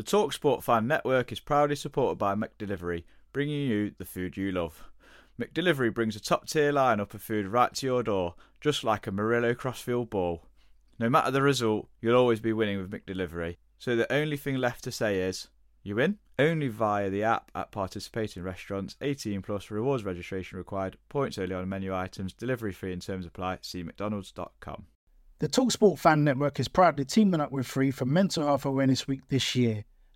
The Talksport Fan Network is proudly supported by McDelivery, bringing you the food you love. McDelivery brings a top tier lineup of food right to your door, just like a Murillo Crossfield ball. No matter the result, you'll always be winning with McDelivery. So the only thing left to say is, you win? Only via the app at participating restaurants. 18 plus rewards registration required. Points only on menu items. Delivery free in terms apply. See mcdonalds.com. The Talksport Fan Network is proudly teaming up with Free for Mental Health Awareness Week this year.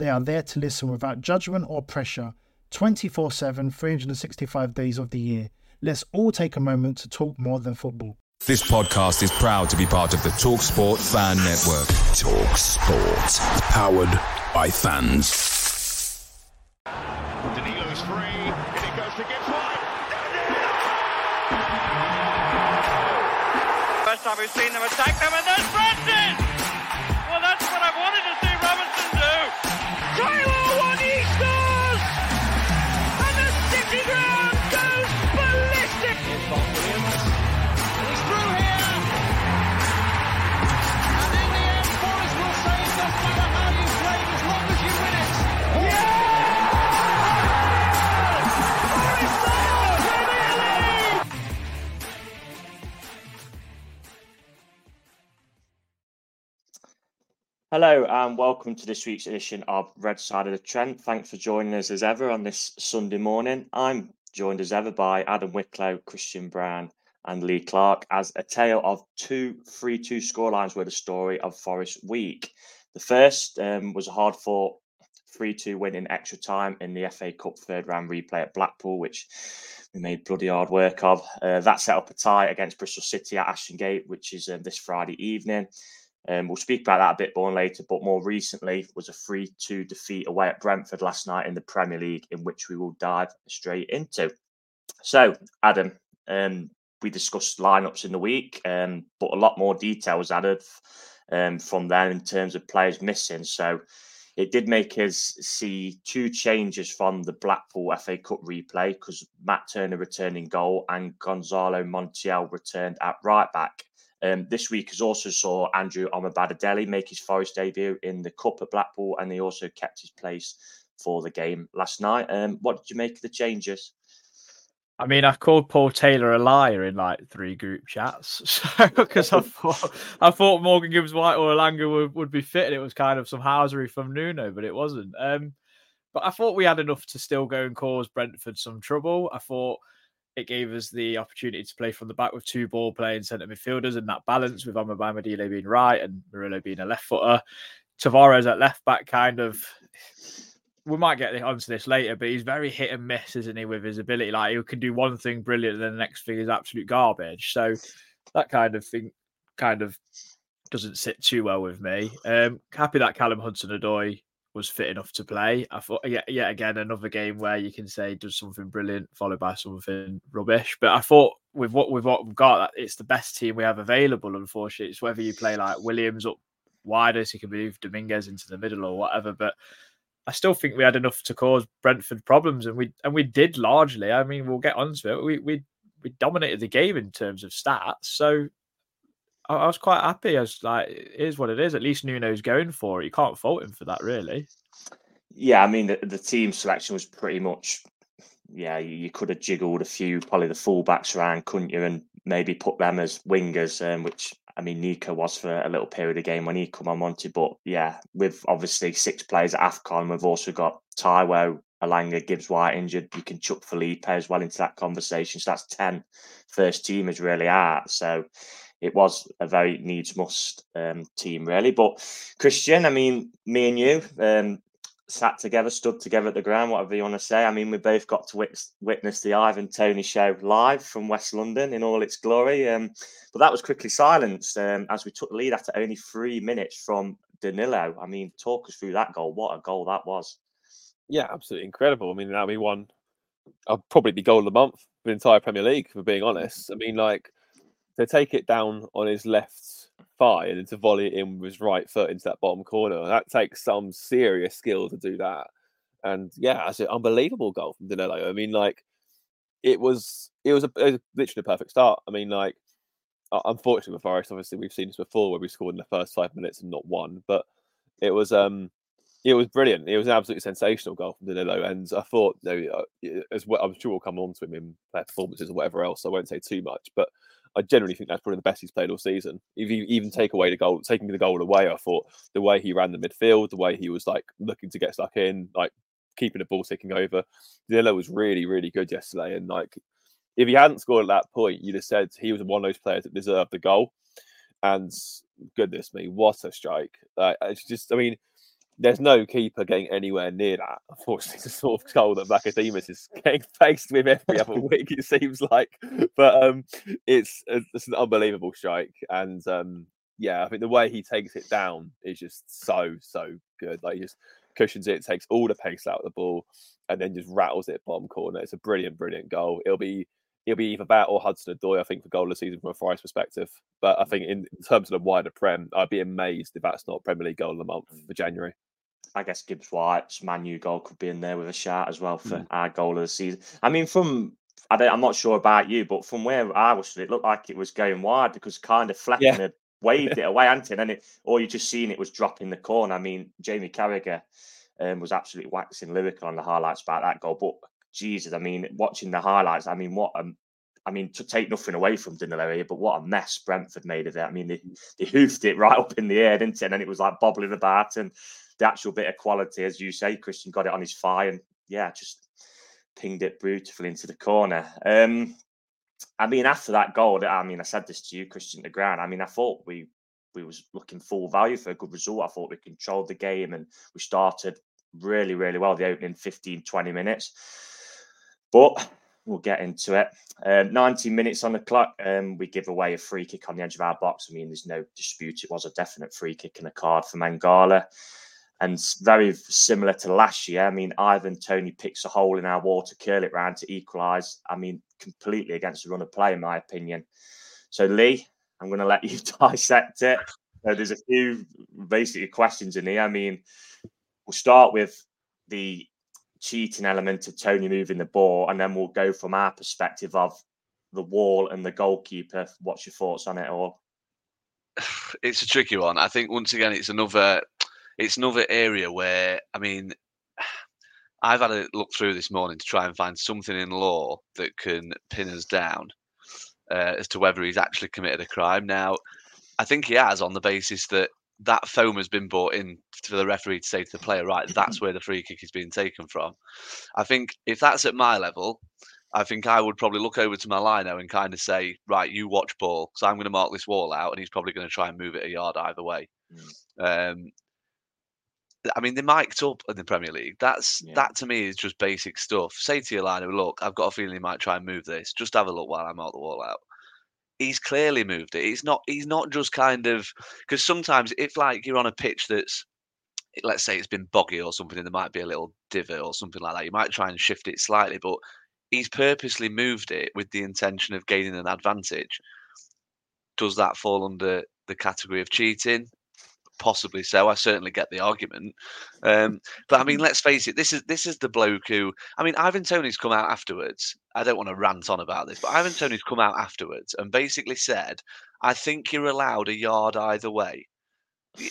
They are there to listen without judgment or pressure 24 7, 365 days of the year. Let's all take a moment to talk more than football. This podcast is proud to be part of the TalkSport Fan Network. TalkSport. Powered by fans. Danilo's free, and it goes to Gibbs White. First time we've seen them attack them, and there's Francis! Well, that's what I wanted Tyler Hello and welcome to this week's edition of Red Side of the Trent. Thanks for joining us as ever on this Sunday morning. I'm joined as ever by Adam Wicklow, Christian Brown, and Lee Clark as a tale of two 3 2 scorelines were the story of Forest Week. The first um, was a hard fought 3 2 win in extra time in the FA Cup third round replay at Blackpool, which we made bloody hard work of. Uh, that set up a tie against Bristol City at Ashton Gate, which is um, this Friday evening. Um, we'll speak about that a bit more later, but more recently was a 3 2 defeat away at Brentford last night in the Premier League, in which we will dive straight into. So, Adam, um, we discussed lineups in the week, um, but a lot more detail was added um, from there in terms of players missing. So, it did make us see two changes from the Blackpool FA Cup replay because Matt Turner returned in goal and Gonzalo Montiel returned at right back. Um, this week has also saw Andrew Omobamidele make his Forest debut in the Cup at Blackpool, and he also kept his place for the game last night. Um, what did you make of the changes? I mean, I called Paul Taylor a liar in like three group chats because I thought I thought Morgan Gibbs White or Elanga would, would be fit, and it was kind of some housery from Nuno, but it wasn't. Um, but I thought we had enough to still go and cause Brentford some trouble. I thought it gave us the opportunity to play from the back with two ball playing centre midfielders and that balance with Omobamidele being right and Murillo being a left footer. Tavares at left back kind of we might get onto this later, but he's very hit and miss, isn't he, with his ability? Like he can do one thing brilliant and then the next thing is absolute garbage. So that kind of thing kind of doesn't sit too well with me. Um happy that Callum Hudson Odoi was fit enough to play. I thought, yeah, yet again, another game where you can say does something brilliant followed by something rubbish. But I thought with what with what we've got, it's the best team we have available. Unfortunately, it's whether you play like Williams up wider, so you can move Dominguez into the middle or whatever. But I still think we had enough to cause Brentford problems, and we and we did largely. I mean, we'll get onto it. We we we dominated the game in terms of stats, so I, I was quite happy. I was like, it is what it is. At least Nuno's going for it. You can't fault him for that, really. Yeah, I mean the, the team selection was pretty much. Yeah, you, you could have jiggled a few, probably the fullbacks around, couldn't you, and maybe put them as wingers, um, which I mean Nico was for a little period of game when he come on Monty. But yeah, with obviously six players at AFCON, we've also got Taiwo, Elanga, Gibbs White injured. You can chuck Felipe as well into that conversation. So that's 10 first teamers really are. So it was a very needs must um, team, really. But Christian, I mean, me and you um, sat together, stood together at the ground, whatever you want to say. I mean, we both got to witness, witness the Ivan Toney show live from West London in all its glory. Um, but that was quickly silenced um, as we took the lead after only three minutes from Danilo. I mean, talk us through that goal. What a goal that was. Yeah, absolutely incredible. I mean, that'll be one. I'll probably be goal of the month for the entire Premier League, for being honest. I mean, like to take it down on his left thigh and then to volley it in with his right foot into that bottom corner. That takes some serious skill to do that. And yeah, it's an unbelievable goal from Danilo. I mean, like it was, it was, a, it was literally a perfect start. I mean, like unfortunately with Forest, obviously we've seen this before where we scored in the first five minutes and not one, but it was um it was brilliant. It was an absolutely sensational goal from Danilo, and I thought, you know, uh, as well, I'm sure we'll come on to him in their performances or whatever else. So I won't say too much, but I generally think that's probably the best he's played all season. If you even take away the goal, taking the goal away, I thought the way he ran the midfield, the way he was like looking to get stuck in, like keeping the ball ticking over, Zilla was really, really good yesterday. And like, if he hadn't scored at that point, you'd have said he was one of those players that deserved the goal. And goodness me, what a strike! Uh, it's just, I mean, there's no keeper getting anywhere near that. Unfortunately, it's a sort of goal that Vlachodimos is getting faced with every other week. It seems like, but um, it's it's an unbelievable strike, and um, yeah, I think the way he takes it down is just so so good. Like he just cushions it, takes all the pace out of the ball, and then just rattles it bottom corner. It's a brilliant, brilliant goal. It'll be it'll be either that or Hudson Odoi, I think, for goal of the season from a Forest perspective. But I think in, in terms of the wider Prem, I'd be amazed if that's not Premier League goal of the month for January. I guess Gibbs White's Manu goal could be in there with a shout as well for mm. our goal of the season. I mean, from I am not sure about you, but from where I was, it looked like it was going wide because kind of flapping yeah. waved it away, Anton, and it, or you just seen it was dropping the corner. I mean, Jamie Carragher um, was absolutely waxing lyrical on the highlights about that goal, but Jesus, I mean, watching the highlights, I mean, what I mean, to take nothing away from Danilo here, but what a mess Brentford made of it. I mean, they, they hoofed it right up in the air, didn't it? And then it was like bobbling about. And the actual bit of quality, as you say, Christian got it on his thigh and yeah, just pinged it beautifully into the corner. Um, I mean, after that goal, I mean, I said this to you, Christian, the ground. I mean, I thought we we was looking full value for a good result. I thought we controlled the game and we started really, really well the opening 15, 20 minutes. But we'll get into it. Um, 90 minutes on the clock. Um, we give away a free kick on the edge of our box. I mean, there's no dispute. It was a definite free kick and a card for Mangala and very similar to last year. I mean, Ivan Toney picks a hole in our wall to curl it round to equalise. I mean, completely against the run of play, in my opinion. So, Lee, I'm going to let you dissect it. So there's a few basically questions in here. I mean, we'll start with the cheating element of Toney moving the ball, and then we'll go from our perspective of the wall and the goalkeeper. What's your thoughts on it all? It's a tricky one. I think once again, it's another it's another area where I mean, I've had a look through this morning to try and find something in law that can pin us down uh, as to whether he's actually committed a crime. Now, I think he has on the basis that that foam has been brought in for the referee to say to the player, right, that's where the free kick is being taken from. I think if that's at my level, I think I would probably look over to my lino and kind of say, right, you watch ball, so I'm going to mark this wall out, and he's probably going to try and move it a yard either way. Mm. Um, I mean, they're mic'd up in the Premier League. That's yeah. that to me is just basic stuff. Say to your liner, look, I've got a feeling he might try and move this. Just have a look while I mark the wall out. He's clearly moved it. He's not. He's not just kind of because sometimes if like you're on a pitch that's let's say it's been boggy or something, and there might be a little divot or something like that. You might try and shift it slightly, but he's purposely moved it with the intention of gaining an advantage. Does that fall under the category of cheating? Possibly so. I certainly get the argument, um, but I mean, let's face it. This is this is the bloke who. I mean, Ivan Toney's come out afterwards. I don't want to rant on about this, but Ivan Toney's come out afterwards and basically said, "I think you're allowed a yard either way."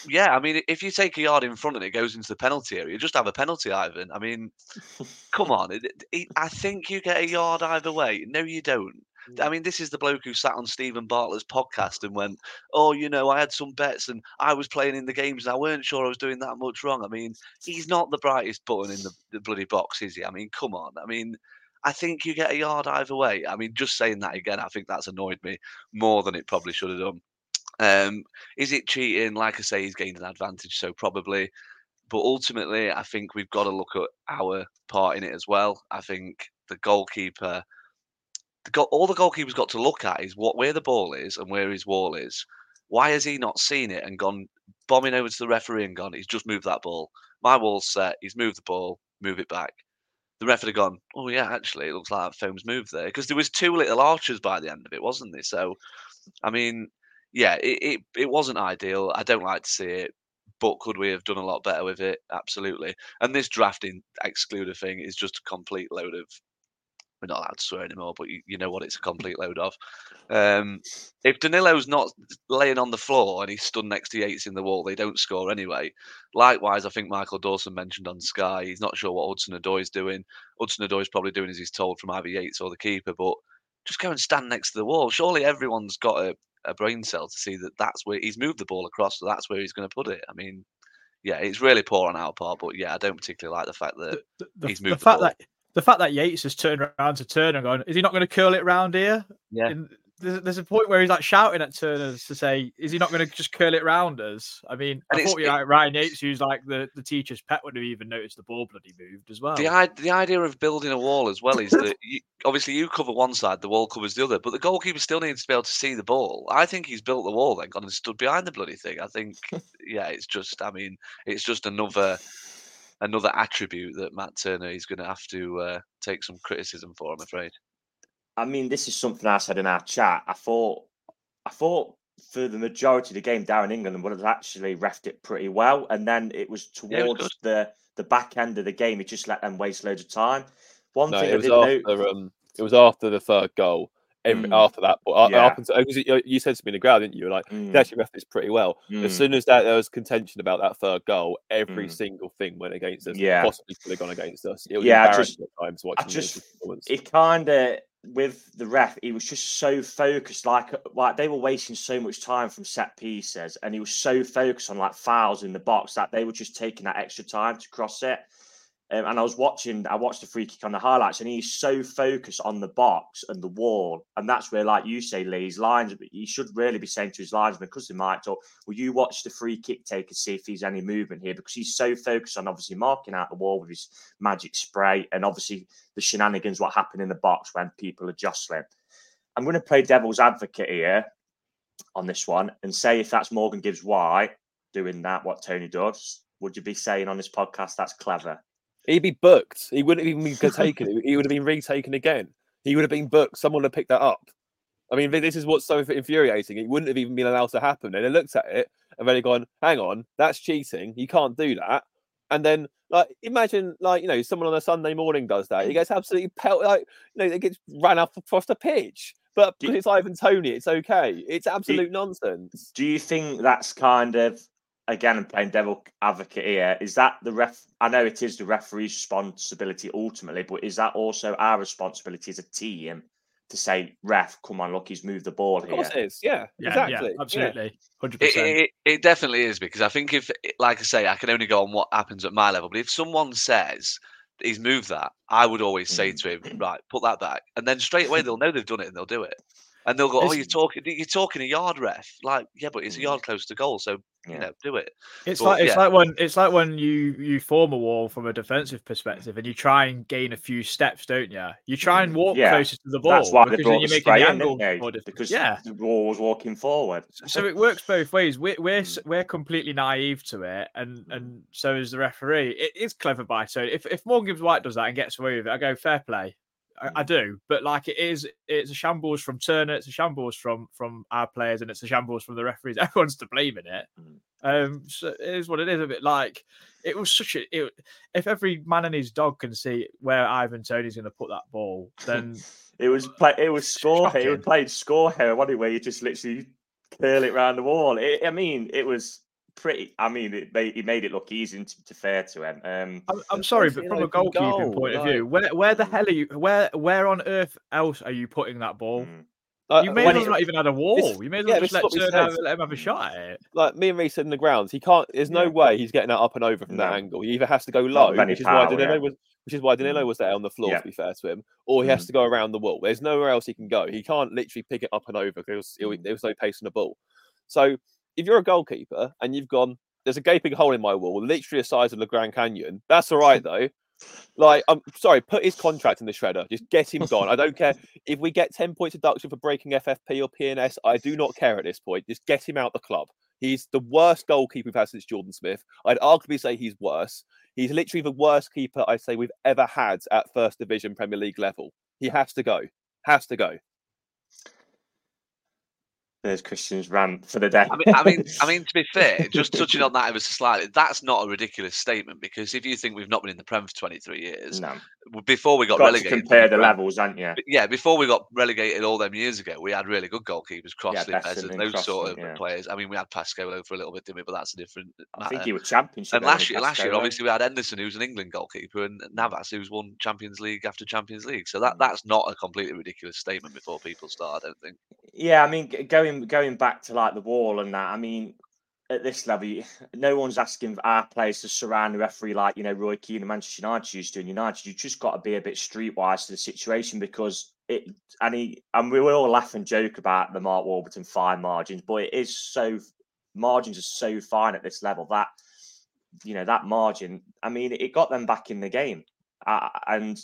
Yeah, I mean, if you take a yard in front and it goes into the penalty area, just have a penalty, Ivan. I mean, come on. It, it, I think you get a yard either way. No, you don't. I mean, this is the bloke who sat on Steven Bartlett's podcast and went, "Oh, you know, I had some bets and I was playing in the games and I weren't sure I was doing that much wrong." I mean, he's not the brightest button in the, the bloody box, is he? I mean, come on. I mean, I think you get a yard either way. I mean, just saying that again, I think that's annoyed me more than it probably should have done. Um, is it cheating? Like I say, he's gained an advantage, so probably. But ultimately, I think we've got to look at our part in it as well. I think the goalkeeper the all the goalkeeper's got to look at is what where the ball is and where his wall is. Why has he not seen it and gone bombing over to the referee and gone? He's just moved that ball. My wall's set. He's moved the ball. move it back. The referee gone, oh yeah, actually, it looks like foam's moved there because there was two little archers by the end of it, wasn't there? So, I mean, yeah, it, it it wasn't ideal. I don't like to see it, but could we have done a lot better with it? Absolutely. And this drafting excluder thing is just a complete load of. We're not allowed to swear anymore, but you, you know what it's a complete load of. Um, if Danilo's not laying on the floor and he's stood next to Yates in the wall, they don't score anyway. Likewise, I think Michael Dawson mentioned on Sky, he's not sure what Hudson Odoi's doing. Hudson Odoi's probably doing as he's told from either Yates or the keeper, but just go and stand next to the wall. Surely everyone's got a, a brain cell to see that that's where he's moved the ball across, so that's where he's going to put it. I mean, yeah, it's really poor on our part, but yeah, I don't particularly like the fact that The, the, he's the moved the, fact ball. that the fact that Yates has turned around to Turner and gone, is he not going to curl it round here? Yeah. And there's, there's a point where he's like shouting at Turner to say, is he not going to just curl it round us? I mean, And I thought it- like Ryan Yates, who's like the, the teacher's pet, would have even noticed the ball bloody moved as well. The, the idea of building a wall as well is that you, obviously you cover one side, the wall covers the other, but the goalkeeper still needs to be able to see the ball. I think he's built the wall, then gone and stood behind the bloody thing. I think, yeah, it's just, I mean, it's just another another attribute that Matt Turner is going to have to uh, take some criticism for. I'm afraid. I mean, this is something I said in our chat. I thought, I thought for the majority of the game, Darren England would have actually refed it pretty well, and then it was Yeah, it was towards the the back end of the game. He just let them waste loads of time. One No, thing it I was didn't know. um, it was after the third goal. Every, Mm. After that, but uh, Yeah. up until, you, said to me in the ground, didn't you? Like Mm, they actually refed this pretty well. mm, As soon as that there was contention about that third goal, every Mm. single thing went against us. Yeah. possibly could have gone against us. It was Yeah, I times watching the just- he kind of with the ref, he was just so focused, like like they were wasting so much time from set pieces, and he was so focused on like fouls in the box that they were just taking that extra time to cross it. Um, and I was watching, I watched the free kick on the highlights, and he's so focused on the box and the wall, and that's where, like you say, Lee, his lines. He should really be saying to his linesman because they might talk. Will you watch the free kick take and see if there's any movement here? Because he's so focused on obviously marking out the wall with his magic spray, and obviously the shenanigans what happened in the box when people are jostling. I'm going to play devil's advocate here on this one and say if that's Morgan Gibbs White doing that, what Toney does, would you be saying on this podcast that's clever? He'd be booked. He wouldn't even be taken. he would have been retaken again. He would have been booked. Someone would have picked that up. I mean, this is what's so infuriating. It wouldn't have even been allowed to happen. And they looked at it and really gone, hang on, that's cheating. You can't do that. And then, like, imagine, like, you know, someone on a Sunday morning does that. He gets absolutely pelt, like, you know, it gets ran up across the pitch. But because it's Ivan Toney, it's okay. It's absolute nonsense. Do you think that's kind of again? I'm playing devil advocate here. Is that the ref? I know it is the referee's responsibility ultimately, but is that also our responsibility as a team to say, "Ref, come on, look, he's moved the ball Of here." course it is. Yeah, yeah, exactly. yeah, absolutely, hundred It, percent. it, it definitely is because I think if, like I say, I can only go on what happens at my level. But if someone says he's moved that, I would always say mm. to him, right, put that back, and then straight away they'll know they've done it and they'll do it. And they'll go, "Oh, you're talking, you're talking a yard, ref." Like, yeah, but it's a mm. yard close to goal, so you know, do it. It's But, like it's yeah. like when it's like when you you form a wall from a defensive perspective and you try and gain a few steps, don't you? You try and mm. walk Yeah, closer to the ball That's why they because brought then the you're making spray the in, angle didn't more. Because yeah, the ball was walking forward. so it works both ways. We're we're Mm. we're completely naive to it, and and mm. so is the referee. It is clever by so if if Morgan Gibbs White does that and gets away with it, I go fair play. I, Mm. I do, but like it is, it's a shambles from Turner, it's a shambles from from our players, and it's a shambles from the referees. Everyone's to blame in it. Mm. Um, so it is what it is. A bit like it was such a. It, if every man and his dog can see where Ivan Toney's going to put that ball, then It was play, it was score here. It was played score here, it? Where you just literally curl it round the wall. It, I mean, it was pretty. I mean, it made, he made it look easy to, to fair to him. Um, I'm, I'm sorry, but an from a open goalkeeping goal, point of view, where where the hell are you? Where where on earth else are you putting that ball? mm. Like, You may when as well not even had a wall. you may as well yeah, just let is what we Turner have, let him have a shot at it. like me and Reiss said in the grounds, he can't. There's no Yeah. way he's getting that up and over from that angle. He either has to go low, with any which is why Danilo yeah. was, which is why Danilo Mm. was there on the floor. Yeah. To be fair to him, or he has Mm. to go around the wall. There's nowhere else he can go. He can't literally pick it up and over because he'll- Mm. there was no pace on the ball. So if you're a goalkeeper and you've gone, there's a gaping hole in my wall, literally the size of the Grand Canyon. That's all right though. Like, I'm sorry, put his contract in the shredder. Just get him gone. I don't care if we get 10 points deduction for breaking FFP or PNS. I do not care at this point. Just get him out the club. He's the worst goalkeeper we've had since Jordan Smith. I'd arguably say he's worse. He's literally the worst keeper I'd say we've ever had at first division Premier League level. He has to go. Has to go. There's Christian's rant for the day. I mean, I mean, I mean, to be fair, just touching on that ever so slightly, that's not a ridiculous statement because if you think we've not been in the Prem for 23 years, no. before we got Got to relegated, compare the levels, aren't you? Yeah, before we got relegated all them years ago, we had really good goalkeepers, Crossley, and those sort of yeah. players. I mean, we had Pascoe for a little bit, didn't we? But that's a different I think he was championship. and last year, last year, obviously, we had Henderson, who's an England goalkeeper, and Navas, who's won Champions League after Champions League. So Mm. that that's not a completely ridiculous statement before people start. I don't think. Yeah, I mean, g- going going back to like the wall and that. I mean, at this level, no one's asking our players to surround the referee like you know Roy Keane and Manchester United used to. In United, you just got to be a bit streetwise to the situation because it. And he and we all laugh and joke about the Mark Warburton fine margins, but it is so margins are so fine at this level that you know that margin. I mean, it got them back in the game, uh, and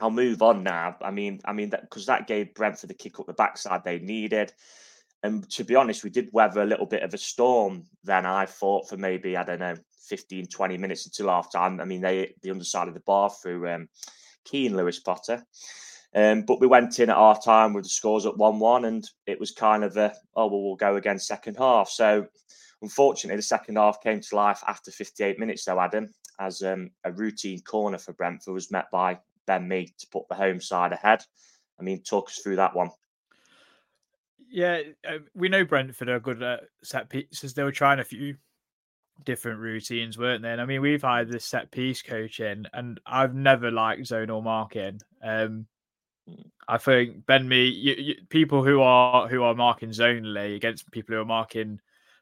I'll move on now. I mean, I mean that because that gave Brentford the kick up the backside they needed. And to be honest, we did weather a little bit of a storm then, I thought, for maybe, I don't know, 15, 20 minutes until half time. I mean, they the underside of the bar through um, Lewis Potter. Um, but we went in at half time with the scores at 1 1, and it was kind of a, oh, well, we'll go again second half. So, unfortunately, the second half came to life after 58 minutes, though, Adam, as um, a routine corner for Brentford was met by Ben Mee to put the home side ahead. I mean, talk us through that one. Yeah, uh, we know Brentford are good at set pieces. They were trying a few different routines, weren't they? And I mean, we've hired this set piece coach in, and I've never liked zonal marking. Um, I think Ben Mee, you, you, people who are who are marking zonally against people who are marking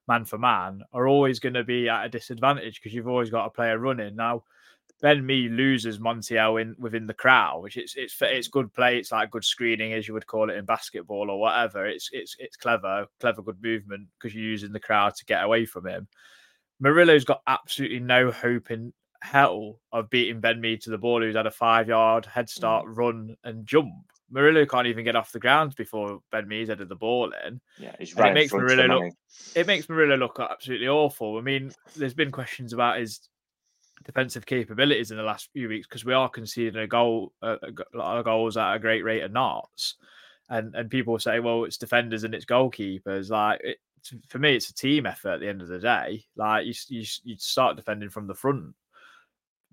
man for man are always going to be at a disadvantage because you've always got a player running now. Ben Mee loses Montiel in within the crowd, which it's it's it's good play. It's like good screening, as you would call it in basketball or whatever. It's it's it's clever, clever, good movement because you're using the crowd to get away from him. Murillo's got absolutely no hope in hell of beating Ben Mee to the ball, who's had a five yard head start, run, and jump. Murillo can't even get off the ground before Ben Mee's headed the ball in. Yeah, he's right it makes Murillo look it makes Murillo look absolutely awful. I mean, there's been questions about his defensive capabilities in the last few weeks because we are conceding a goal, a, a lot of goals at a great rate of knots, and and people say, well, it's defenders and it's goalkeepers. Like it, for me, it's a team effort at the end of the day. Like you, you, you start defending from the front,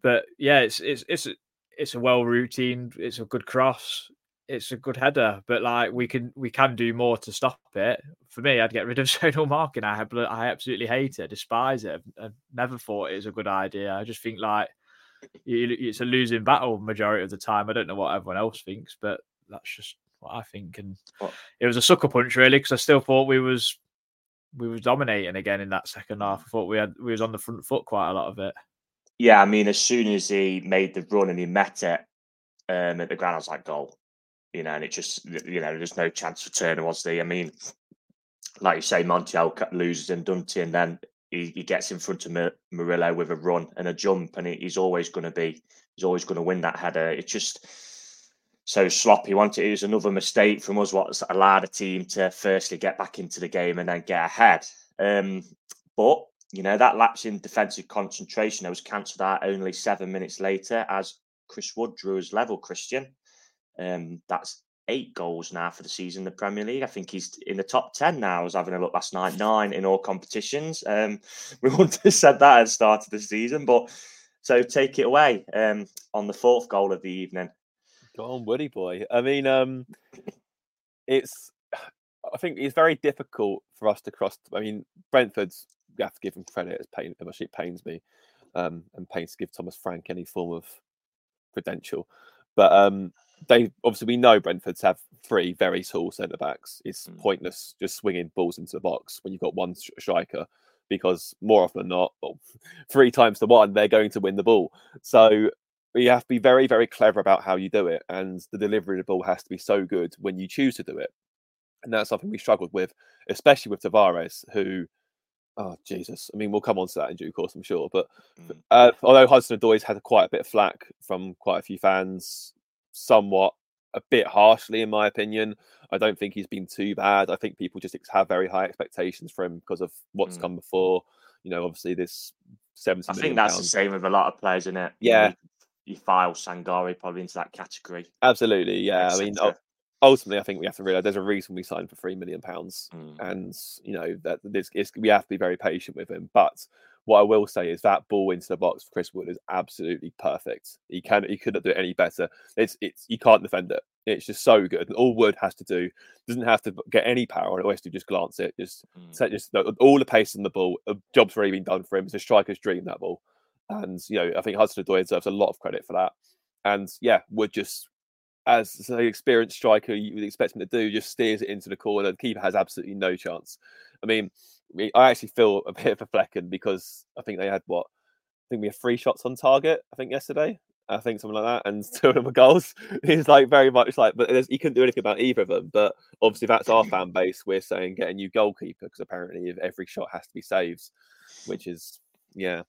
but yeah, it's it's it's a, it's a well routine. It's a good cross. It's a good header, but like we can we can do more to stop it. For me, I'd get rid of zonal marking. I have I absolutely hate it, despise it. I've never thought it was a good idea. I just think like it's a losing battle majority of the time. I don't know what everyone else thinks, but that's just what I think. And Well- it was a sucker punch really because I still thought we was we was dominating again in that second half. I thought we had we was on the front foot quite a lot of it. Yeah, I mean, as soon as he made the run and he met it um, at the ground, I was like, goal. You know, and it just, you know, there's no chance for Turner, was there? I mean, like you say, Montiel loses and Dunty, and then he, he gets in front of Mur- Murillo with a run and a jump, and he, he's always going to be, he's always going to win that header. It's just so sloppy. Wanted it was another mistake from us, what allowed a team to firstly get back into the game and then get ahead. Um, but you know that lapse in defensive concentration that was cancelled out only seven minutes later as Chris Wood drew his level. Christian, um, that's eight goals now for the season in the Premier League. I think he's in the top ten now. I was having a look last night, nine in all competitions. Um, we wouldn't have said that at the start of the season, but so take it away um, on the fourth goal of the evening. Go on, Woody boy. I mean, um, it's. I think it's very difficult for us to cross. I mean, Brentford's. We have to give them credit. As pain, it pains me, um, and pains to give Thomas Frank any form of credential. But um, they obviously we know Brentford's have three very tall centre backs. It's Mm. pointless just swinging balls into the box when you've got one striker because more often than not, well, three times to one, they're going to win the ball. So you have to be very, very clever about how you do it, and the delivery of the ball has to be so good when you choose to do it. And that's something we struggled with, especially with Tavares, who, oh Jesus, I mean, we'll come on to that in due course, I'm sure. But Mm. uh, although Hudson Odoi's had quite a bit of flack from quite a few fans, somewhat a bit harshly, in my opinion. I don't think he's been too bad. I think people just have very high expectations for him because of what's Mm. come before. You know, obviously this seventy I think that's the same with a lot of players, isn't it? Yeah. you- You file Sangare probably into that category. Absolutely, yeah. I mean, ultimately, I think we have to realize there's a reason we signed for three million pounds, Mm. and you know that this it's, we have to be very patient with him. But what I will say is that ball into the box for Chris Wood is absolutely perfect. He can he couldn't do it any better. It's it's you can't defend it. It's just so good. And all Wood has to do doesn't have to get any power on it. All has to just glance it, just Mm. set just all the pace on the ball. A job's already been done for him. It's a striker's dream that ball, and you know I think Hudson Odoi deserves a lot of credit for that. And yeah, Wood just as an experienced striker you would expect him to do, just steers it into the corner. The keeper has absolutely no chance. I mean, I actually feel a bit of a Flekken because I think they had what I think we had three shots on target. I think yesterday. I think something like that, and two of them were goals. He's like very much like, but he couldn't do anything about either of them. But obviously, that's our fan base. We're saying get a new goalkeeper because apparently every shot has to be saved, which is yeah.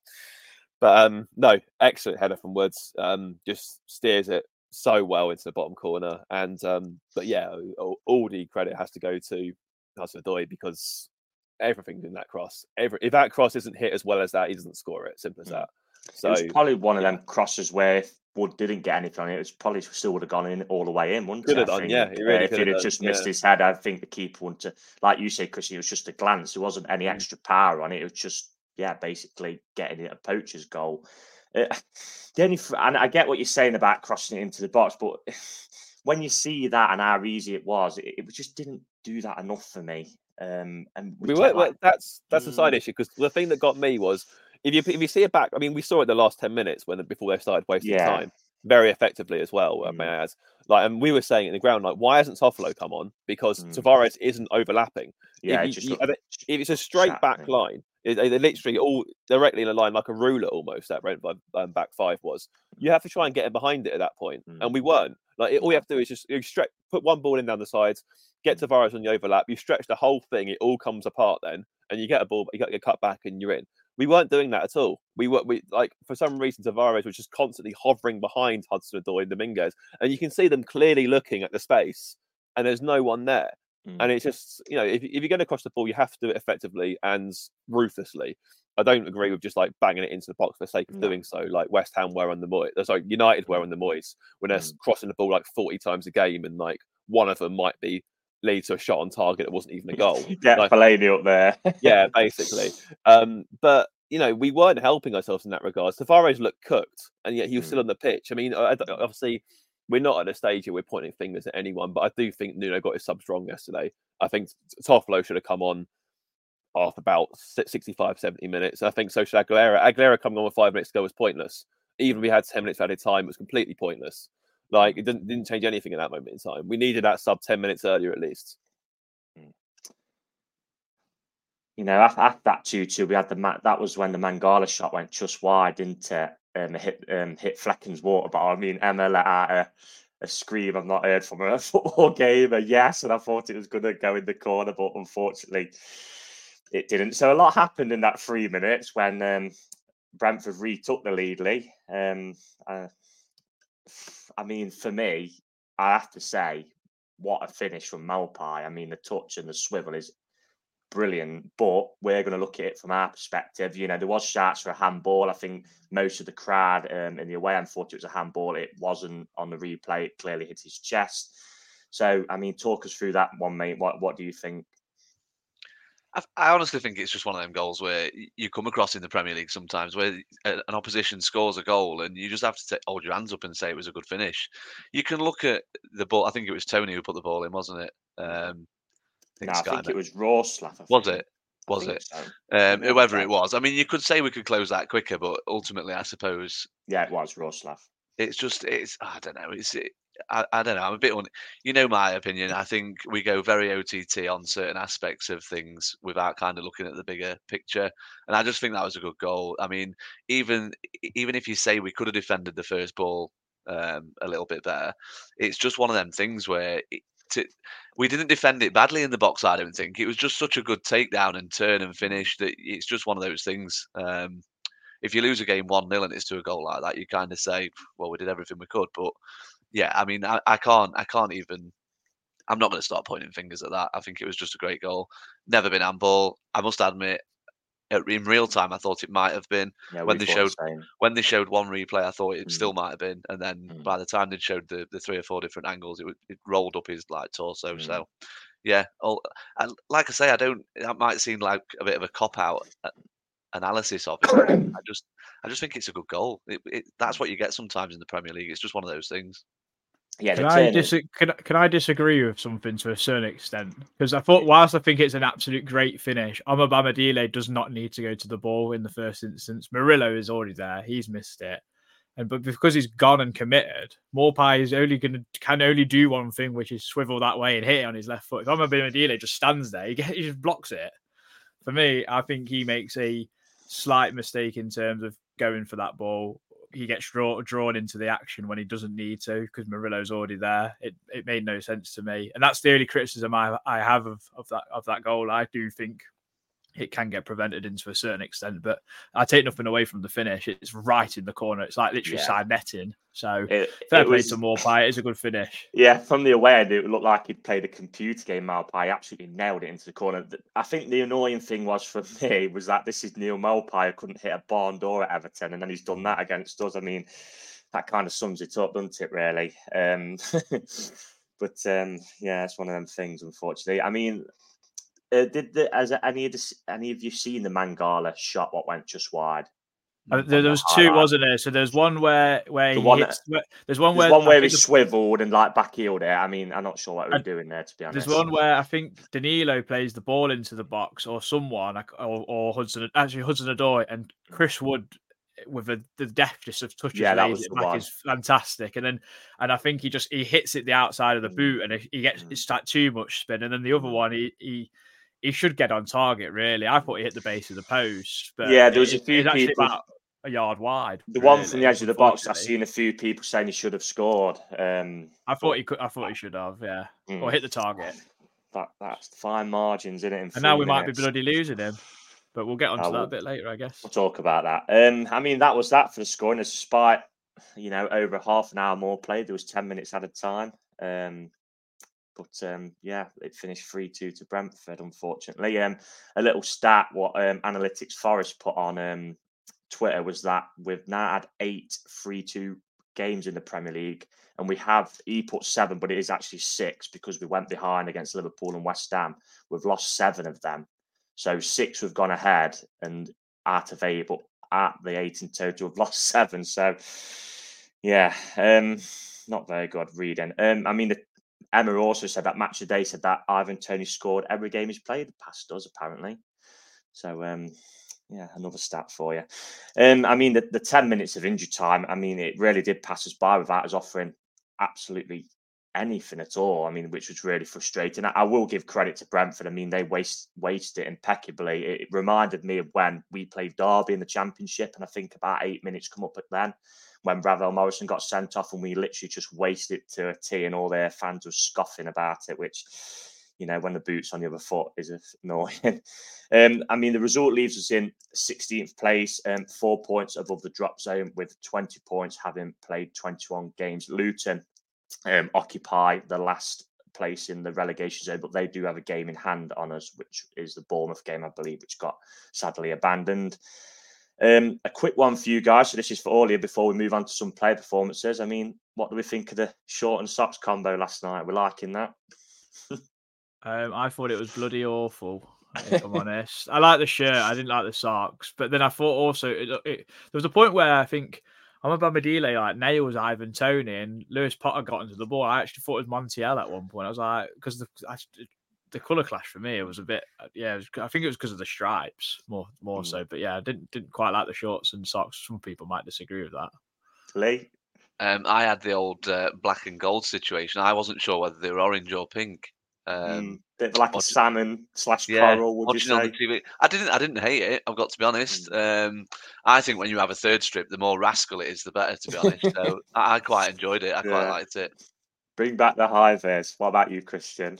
But um, no, excellent header from Woods. Um, just steers it so well into the bottom corner. And um, but yeah, all, all the credit has to go to Odoi because everything in that cross, every if that cross isn't hit as well as that, he doesn't score it. Simple as Mm. that. So was probably one of them crosses where if Wood didn't get anything on it, it was probably still would have gone in all the way in, wouldn't Could it? have done, yeah, he Uh, if he'd have have done, just missed yeah. his head, I think the keeper wouldn't have, like you say, Chris, it was just a glance. There wasn't any Mm. extra power on it. It was just, yeah, basically getting it a poacher's goal. Uh, the only, and I get what you're saying about crossing it into the box, but when you see that and how easy it was, it, it just didn't do that enough for me. Um, and we, we were like, that's that's a side Mm. issue because the thing that got me was if you if you see it back. I mean, we saw it the last ten minutes when before they started wasting Yeah. time very effectively as well. uh, May Mm. I add? Like, and we were saying in the ground, like, why hasn't Toffolo come on? Because Mm. Tavares isn't overlapping. yeah, if you- just you- looked if it's a straight back didn't it? it, literally all directly in a line like a ruler almost. That Brentford um, back five was. You have to try and get it behind it at that point, Mm. and we weren't. Like it, all you have to do is just you stretch, put one ball in down the sides, get Mm. Tavares on the overlap. You stretch the whole thing; it all comes apart then, and you get a ball. You get get cut back, and you're in. We weren't doing that at all. We were we like for some reason Tavares was just constantly hovering behind Hudson Odoi and Dominguez, and you can see them clearly looking at the space, and there's no one there. Mm. And it's just, you know, if, if you're going to cross the ball, you have to do it effectively and ruthlessly. I don't agree with just like banging it into the box for the sake of No. doing so, like West Ham were on the Moyes. Sorry, United were on the Moyes when they're s- crossing the ball like 40 times a game, and like one of them might be lead to a shot on target that wasn't even a goal. Get Like, Fellaini up there. yeah, basically. Um, but you know, we weren't helping ourselves in that regard. Tavares looked cooked, and yet he was still on the pitch. I mean, obviously, we're not at a stage where we're pointing fingers at anyone, but I do think Nuno got his subs wrong yesterday. I think Toffolo should have come on after about si- 65, 70 minutes. I think so should Aguilera. Aguilera coming on with five minutes to go was pointless. Even if we had 10 minutes added time, it was completely pointless. Like, it didn't, didn't change anything in that moment in time. We needed that sub 10 minutes earlier at least. you know, after, after that two-two, we had the that was when the Mangala shot went just wide, didn't it? Um, hit um, hit Flekken's water bottle. I mean, Emma let out a, a scream I've not heard from her a football game. A yes, and I thought it was going to go in the corner, but unfortunately, it didn't. So a lot happened in that three minutes when um, Brentford retook the lead. Lee, um, uh, I mean, for me, I have to say, what a finish from Maupay. I mean, the touch and the swivel is brilliant, but we're going to look at it from our perspective. You know, there was shots for a handball. I think most of the crowd um, in the away end thought it was a handball. It wasn't on the replay. It clearly hit his chest. So, I mean, talk us through that one, mate. What What do you think? I, I honestly think it's just one of them goals where you come across in the Premier League sometimes where an opposition scores a goal and you just have to ta- hold your hands up and say it was a good finish. You can look at the ball. I think it was Toney who put the ball in, wasn't it? Um, I No, I think it was Roerslev. I Was it? Was it? so. Um, whoever it was. I mean, you could say we could close that quicker, but ultimately, I suppose Yeah, it was Raw Roerslev. it's just it's I don't know. It's it, I, I don't know. I'm a bit on. You know my opinion. I think we go very OTT on certain aspects of things without kind of looking at the bigger picture. And I just think that was a good goal. I mean, even even if you say we could have defended the first ball um, a little bit better, it's just one of them things where. It, we didn't defend it badly in the box. I don't think it was just such a good takedown and turn and finish that it's just one of those things. Um, if you lose a game one 0 and it's to a goal like that, you kind of say, well, we did everything we could. But yeah, I mean, I, I can't, I can't even. I'm not going to start pointing fingers at that. I think it was just a great goal. Never been handball. I must admit, in real time, I thought it might have been. Yeah, when they thought the showed when they showed one replay, I thought it Mm. still might have been, and then Mm. by the time they showed the, the three or four different angles, it it rolled up his like torso. Mm. So, yeah, all, and like I say, I don't. That might seem like a bit of a cop out analysis of it. I just, I just think it's a good goal. It, it, that's what you get sometimes in the Premier League. It's just one of those things. Yeah, Can I, dis- can, can I disagree with something to a certain extent? Because I thought, whilst I think it's an absolute great finish, Amabama does not need to go to the ball in the first instance. Murillo is already there; he's missed it, and but because he's gone and committed, Maupay is only going to can only do one thing, which is swivel that way and hit it on his left foot. If Amabama just stands there, he, get, he just blocks it. For me, I think he makes a slight mistake in terms of going for that ball he gets draw, drawn into the action when he doesn't need to because Murillo's already there. It it made no sense to me, and that's the only criticism I I have of, of that of that goal. I do think it can get prevented into a certain extent, but I take nothing away from the finish. It's right in the corner. It's like literally Yeah. side netting. So It- fair it play was- to Maupay. It's a good finish. Yeah, from the away end, it looked like he'd played a computer game. Maupay absolutely nailed it into the corner. I think the annoying thing was for me was that this is Neal Maupay who couldn't hit a barn door at Everton, and then he's done that against us. I mean, that kind of sums it up, doesn't it? Really. Um, but um, yeah, it's one of them things. Unfortunately, I mean, uh, did the, has any of this, any of you seen the Mangala shot? What went just wide? Uh, there, there was two, wasn't there? So there's one where where The he one hits, where- there's one There's where one where he swiveled and like backheeled it. I mean, I'm not sure what he was Uh, doing there, to be honest. There's one where I think Danilo plays the ball into the box, or someone, or, or Hudson, actually Hudson Odoi, and Chris Wood with a, the deftness of touches Yeah, that was it back one. is fantastic. And then, and I think he just he hits it the outside of the Mm. boot, and he- he gets Mm. it's like too much spin. And then the other Mm. one, he he he should get on target. Really, I thought he hit the base of the post, but Yeah, there was a few people- about a yard wide. The one from the edge of the box, I've seen a few people saying he should have scored. Um, I thought he could. I thought he should have. Yeah, mm, or hit the target. that, that's fine margins in it. And now we might be bloody losing him. But we'll get onto I that a bit later, I guess. We'll talk about that. Um, I mean, that was that for the scoring. Despite you know over half an hour more played, there was ten minutes added time. Um, but um, yeah, it finished three two to Brentford. Unfortunately, um, a little stat what um, Analytics Forest put on um, Twitter was that we've now had eight three two games in the Premier League, and we have he put seven, but it is actually six because we went behind against Liverpool and West Ham. We've lost seven of them, so six we've gone ahead, and out of eight, but at the eight in total, we've lost seven. So yeah, um, not very good reading. Um, I mean, the, Emma also said that match of day said that Ivan Toney scored every game he's played The past us apparently. So um, yeah, another stat for you. Um, I mean, the, the 10 minutes of injury time, I mean, it really did pass us by without us offering absolutely anything at all. I mean, which was really frustrating. I, I will give credit to Brentford. I mean, they waste wasted it impeccably. It, it reminded me of when we played Derby in the Championship, and I think about eight minutes come up at then when Ravel Morrison got sent off, and we literally just wasted it to a T, and all their fans were scoffing about it, which you know, when the boot's on the other foot is annoying. um, I mean, the result leaves us in 16th place, um, four points above the drop zone with 20 points, having played 21 games. Luton um, occupy the last place in the relegation zone, but they do have a game in hand on us, which is the Bournemouth game, I believe, which got sadly abandoned. Um, a quick one for you guys. So this is for you before we move on to some player performances. I mean, what do we think of the short and socks combo last night? We're liking that. Um, I thought it was bloody awful. If I'm honest, I like the shirt. I didn't like the socks, but then I thought also it, it, there was a point where I think I'm about Medile like nails Ivan Toney and Lewis Potter got into the ball. I actually thought it was Montiel at one point. I was like, because the I, the color clash for me it was a bit yeah. Was, I think it was because of the stripes more more mm. so. But yeah, I didn't didn't quite like the shorts and socks. Some people might disagree with that. Lee. Um, I had the old uh, black and gold situation. I wasn't sure whether they were orange or pink. Um, mm, bit like a salmon slash yeah, coral. Would you say? On the TV. I didn't. I didn't hate it. I've got to be honest. Mm. Um, I think when you have a third strip, the more rascal it is, the better. To be honest, so I, I, quite enjoyed it. I quite yeah. liked it. Bring back the high vis. What about you, Christian?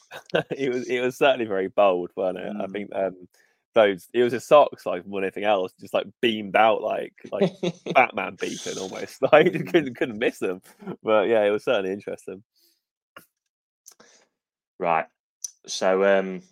it was. It was certainly very bold, wasn't it? Mm. I think um, those. It was his socks like more than anything else, just like beamed out like like Batman beacon almost. Like couldn't couldn't miss them. But yeah, it was certainly interesting. Right. So um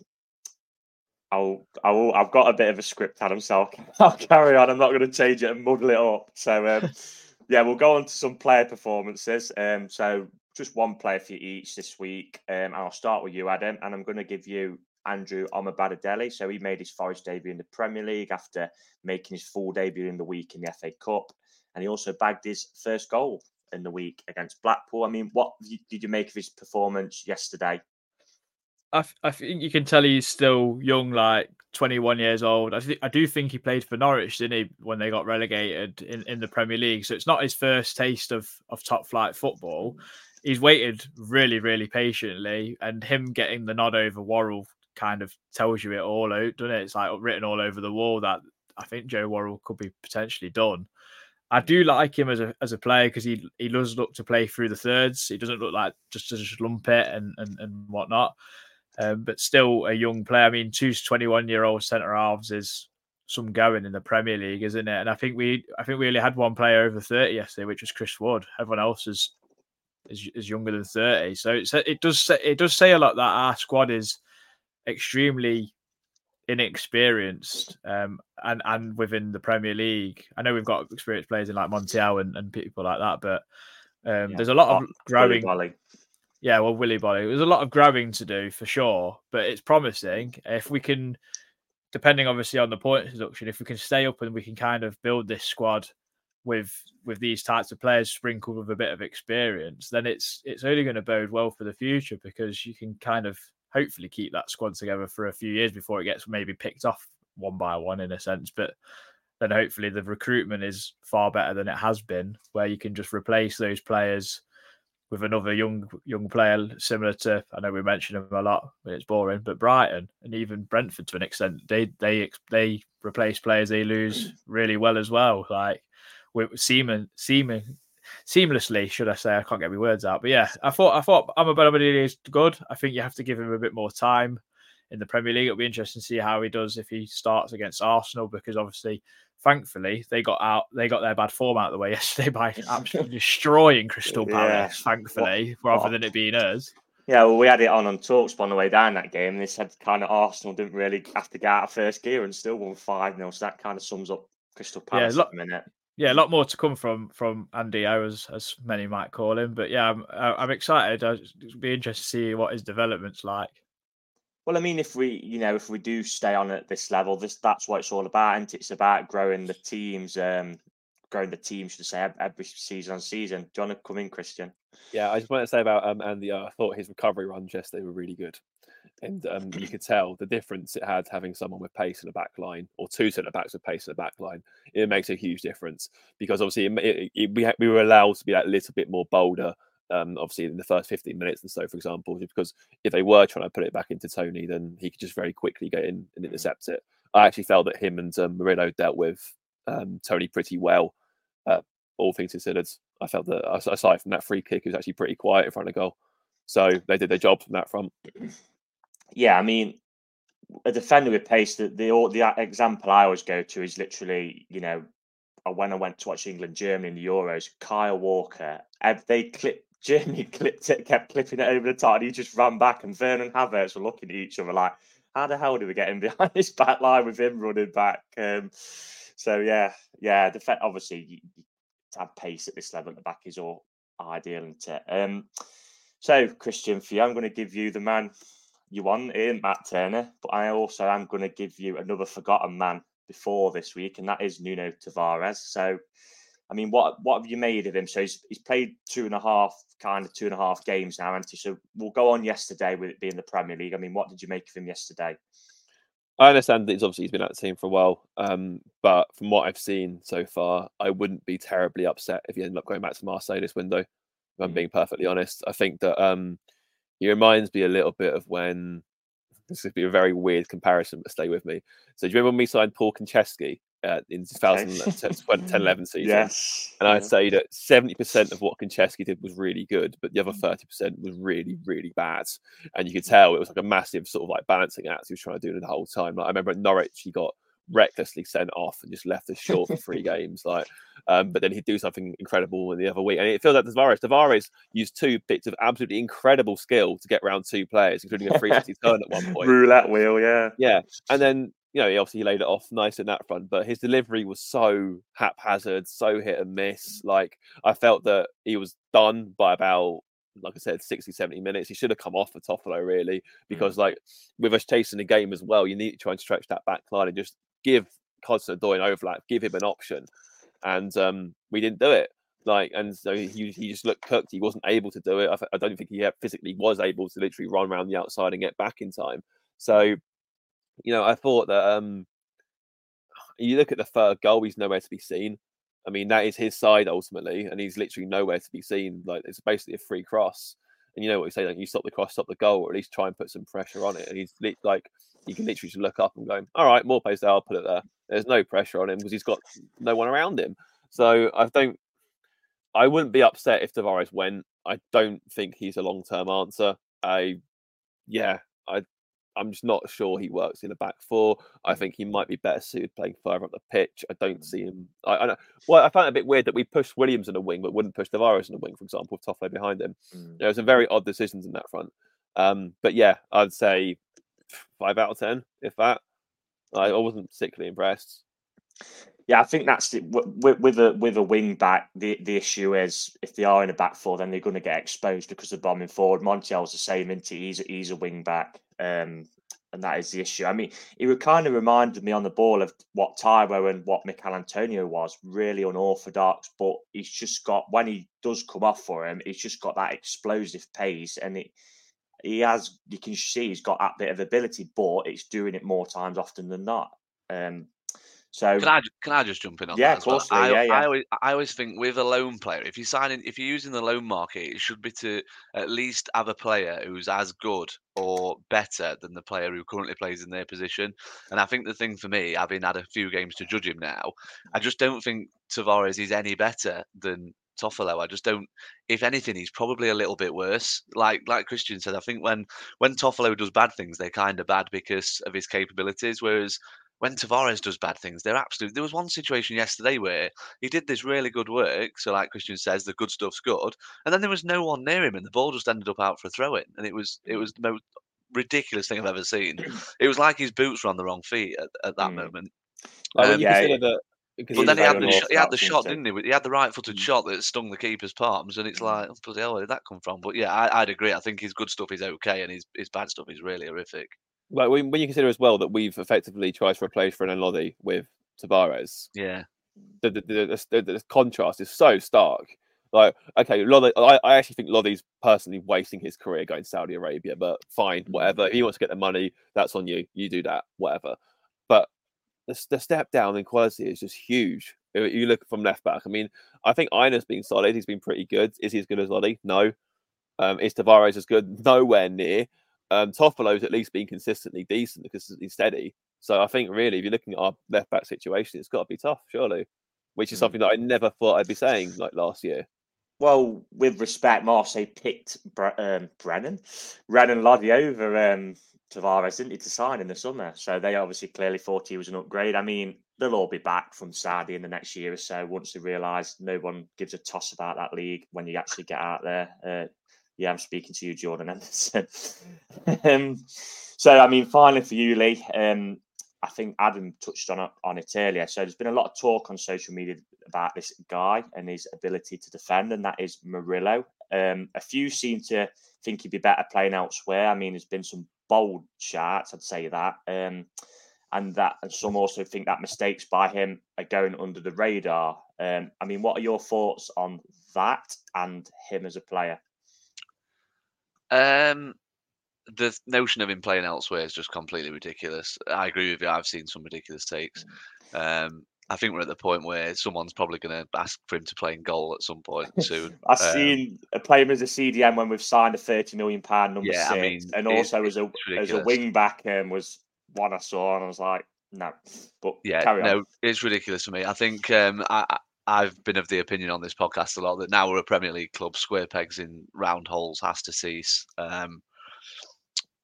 I'll I'll I've got a bit of a script, Adam, so I'll, I'll carry on. I'm not going to change it and muddle it up. So um yeah, we'll go on to some player performances. Um so just one player for you each this week. Um I'll start with you, Adam, and I'm going to give you Andrew Omobamidele. So he made his Forest debut in the Premier League after making his full debut in the week in the FA Cup. And he also bagged his first goal in the week against Blackpool. I mean, what did you make of his performance yesterday? I, I think you can tell he's still young, like 21 years old. I think I do think he played for Norwich, didn't he, when they got relegated in, in the Premier League? So it's not his first taste of of top flight football. He's waited really, really patiently, and him getting the nod over Worrell kind of tells you it all out, doesn't it? It's like written all over the wall that I think Joe Worrell could be potentially done. I do like him as a as a player because he he does look to play through the thirds. He doesn't look like just to just lump it and and, and whatnot. Um, but still a young player. I mean, two 21 year old centre halves is some going in the Premier League, isn't it? And I think we I think we only had one player over 30 yesterday, which was Chris Wood. Everyone else is is, is younger than 30. So it's, it does say, it does say a lot that our squad is extremely inexperienced um, and and within the Premier League. I know we've got experienced players in like Montiel and, and people like that, but um, Yeah. there's a lot of growing. Yeah, well, Willy Boly. There's a lot of grabbing to do for sure, but it's promising if we can, depending obviously on the point deduction, if we can stay up and we can kind of build this squad with with these types of players sprinkled with a bit of experience, then it's it's only going to bode well for the future because you can kind of hopefully keep that squad together for a few years before it gets maybe picked off one by one in a sense, but then hopefully the recruitment is far better than it has been, where you can just replace those players with another young young player similar to I know we mention him a lot, but it's boring. But Brighton and even Brentford to an extent, they they they replace players they lose mm. really well as well. Like with Seaman Seaman seamlessly, should I say? I can't get my words out. But yeah, I thought I thought Omobamidele is good. I think you have to give him a bit more time in the Premier League. It'll be interesting to see how he does if he starts against Arsenal because obviously thankfully they got out they got their bad form out of the way yesterday by absolutely destroying Crystal Yeah. Palace, thankfully, rather what- than it being us. Yeah, well, we had it on on talkSPORT on the way down that game. And they said kind of Arsenal didn't really have to get out of first gear and still won 5 0. So that kind of sums up Crystal Yeah, Palace at the minute. Yeah, a lot more to come from from Andy O, as as many might call him. But yeah, I'm I'm excited. I'd be interested to see what his development's like. Well, I mean, if we, you know, if we do stay on at this level, this that's what it's all about, and it's about growing the teams, um, growing the teams to say every season on season. Do you want to come in, Christian? Yeah, I just want to say about um, Andy. uh, I thought his recovery runs yesterday were really good, and um, you could tell the difference it had having someone with pace in the back line or two centre backs with pace in the back line. It makes a huge difference because obviously it, it, it, we we were allowed to be that little bit more bolder. Um, obviously in the first 15 minutes and so, for example, because if they were trying to put it back into Toney, then he could just very quickly get in and intercept it. I actually felt that him and um, Murillo dealt with um, Toney pretty well, uh, all things considered. I felt that aside from that free kick, he was actually pretty quiet in front of goal. So they did their job from that front. Yeah, I mean, a defender with pace. The the the example I always go to is literally, you know, uh, when I went to watch England Germany in the Euros, Kyle Walker. They clipped Germany clipped it, kept clipping it over the top, and he just ran back. And Vernon Havertz were looking at each other like, "How the hell do we get him behind this back line with him running back?" Um, so yeah, yeah. Def- obviously, you, have pace at this level at the back is all ideal, isn't it? Um, so Christian, for you, I'm going to give you the man you want in Matt Turner, but I also am going to give you another forgotten man before this week, and that is Nuno Tavares. So, I mean, what what have you made of him? So he's he's played two and a half, kind of two and a half games now, he? So we'll go on yesterday with it being the Premier League. I mean, what did you make of him yesterday? I understand that he's obviously he's been at the team for a while, um, but from what I've seen so far, I wouldn't be terribly upset if he ended up going back to Marseille this window. If I'm Mm. being perfectly honest, I think that um, he reminds me a little bit of when this would be a very weird comparison, but stay with me. So do you remember when we signed Paul Konchesky uh, in 2010 11 season. Yes. And. I'd say that 70% of what Konchesky did was really good, but the other 30% was really, really bad. And you could tell it was like a massive sort of like balancing act he was trying to do the whole time. Like I remember at Norwich, he got recklessly sent off and just left us short for three games. Like, um, but then he'd do something incredible in the other week. And it feels like Tavares. Tavares used two bits of absolutely incredible skill to get round two players, including a 360 turn at one point. Roulette wheel, yeah. Yeah, and then you know he obviously laid it off nice in that front, but his delivery was so haphazard, so hit and miss. Like I felt that he was done by about, like I said, 60, 70 minutes. He should have come off for Toffolo really, because like with us chasing the game as well, you need to try and stretch that back line and just give Constant an overlap, give him an option, and um, we didn't do it. Like, and so he, he just looked cooked. He wasn't able to do it. I, I don't think he physically was able to literally run around the outside and get back in time. So, you know, I thought that um, you look at the third goal, he's nowhere to be seen. I mean, that is his side ultimately, and he's literally nowhere to be seen. Like, it's basically a free cross. And you know what we say, like, you stop the cross, stop the goal, or at least try and put some pressure on it. And he's like, you can literally just look up and go, all right, more pace there, I'll put it there. There's no pressure on him because he's got no one around him. So I don't, I wouldn't be upset if Tavares went. I don't think he's a long term answer. I, yeah, I, I'm just not sure he works in a back four. I think he might be better suited playing further up the pitch. I don't see him. I, I know. Well, I found it a bit weird that we pushed Williams in a wing, but wouldn't push Tavares in a wing, for example, with Toffolo behind him. Mm. There was some very odd decisions in that front. Um, but yeah, I'd say five out of ten, if that. I, I wasn't particularly impressed. Yeah, I think that's the, with, with a with a wing back. The the issue is if they are in a back four, then they're going to get exposed because they're bombing forward. Montiel's the same, isn't he? He's a, he's a wing back, um, and that is the issue. I mean, he kind of reminded me on the ball of what Tyro and what Michael Antonio was. Really unorthodox, but he's just got when he does come off for him, he's just got that explosive pace, and it he has you can see he's got that bit of ability, but it's doing it more times often than not. Um, so Can I can I just jump in on Yeah, that? of as well? course, I, yeah, yeah. I always I always think with a loan player, if you're signing, if you're using the loan market, it should be to at least have a player who's as good or better than the player who currently plays in their position. And I think the thing for me, having had a few games to judge him now, I just don't think Tavares is any better than Toffolo. I just don't. If anything, he's probably a little bit worse. Like like Christian said, I think when when Toffolo does bad things, they're kind of bad because of his capabilities. Whereas when Tavares does bad things, they're absolute. There was one situation yesterday where he did this really good work. So, like Christian says, the good stuff's good, and then there was no one near him, and the ball just ended up out for a throw in, and it was it was the most ridiculous thing I've ever seen. It was like his boots were on the wrong feet at, at that Mm. moment. Like, Um, you yeah, consider. But consider then he had the shot, he had the shot, didn't he? He had the right-footed shot that stung the keeper's palms, and it's like, oh, bloody hell, where did that come from? But yeah, I, I'd agree. I think his good stuff is okay, and his his bad stuff is really horrific. Like when, when you consider as well that we've effectively tried to replace Renan Lodi with Tavares, Yeah, the the, the, the, the contrast is so stark. Like, okay, Lodi, I, I actually think Lodi's personally wasting his career going to Saudi Arabia, but fine, whatever. If he wants to get the money, that's on you. You do that, whatever. But the, the step down in quality is just huge. If You look from left back. I mean, I think Einer's been solid. He's been pretty good. Is he as good as Lodi? No. Um, is Tavares as good? Nowhere near. Um, Toffolo's at least been consistently decent, consistently steady. So I think really, if you're looking at our left back situation, it's got to be tough, surely. Which is Mm. something that I never thought I'd be saying like last year. Well, with respect, Marseille picked um, Renan, Renan Lodi over um, Tavares, didn't he, to sign in the summer? So they obviously clearly thought he was an upgrade. I mean, they'll all be back from Saudi in the next year or so once they realise no one gives a toss about that league when you actually get out there. Uh, yeah, I'm speaking to you, Jordan Anderson. um, so, I mean, finally for you, Lee, um, I think Adam touched on it, on it earlier. So there's been a lot of talk on social media about this guy and his ability to defend, and that is Murillo. Um, a few seem to think he'd be better playing elsewhere. I mean, there's been some bold shots, I'd say that. Um, and that and some also think that mistakes by him are going under the radar. Um, I mean, what are your thoughts on that and him as a player? Um, the notion of him playing elsewhere is just completely ridiculous. I agree with you. I've seen some ridiculous takes. Um, I think we're at the point where someone's probably going to ask for him to play in goal at some point soon. I've Um, seen a play him as a CDM when we've signed a thirty million pound number Yeah, six, I mean, and also as a it's as a wing back um, was one I saw, and I was like, no. But Yeah, carry on. no, it's ridiculous for me. I think um, I- I've been of the opinion on this podcast a lot that now we're a Premier League club, square pegs in round holes has to cease. Um,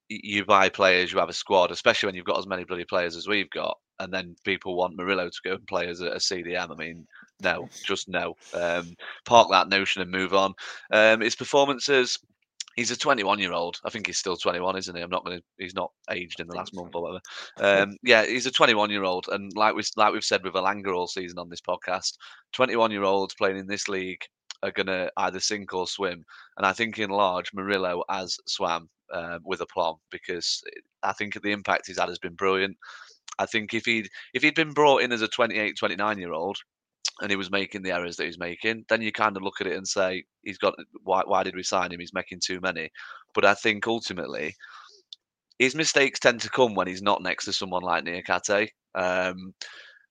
you buy players, you have a squad, especially when you've got as many bloody players as we've got, and then people want Murillo to go and play as a, a CDM. I mean, no, just no. Um, park that notion and move on. Um, his performances. He's a 21 year old. I think he's still 21, isn't he? I'm not going to. He's not aged in the last month or whatever. Um, yeah, he's a 21 year old, and like we like we've said with Elanga all season on this podcast, 21 year olds playing in this league are going to either sink or swim. And I think in large, Murillo has swam uh, with aplomb because I think the impact he's had has been brilliant. I think if he'd if he'd been brought in as a 28, 29 year old and he was making the errors that he's making, then you kind of look at it and say he's got why why did we sign him? He's making too many. But I think ultimately his mistakes tend to come when he's not next to someone like Niakhaté. Um,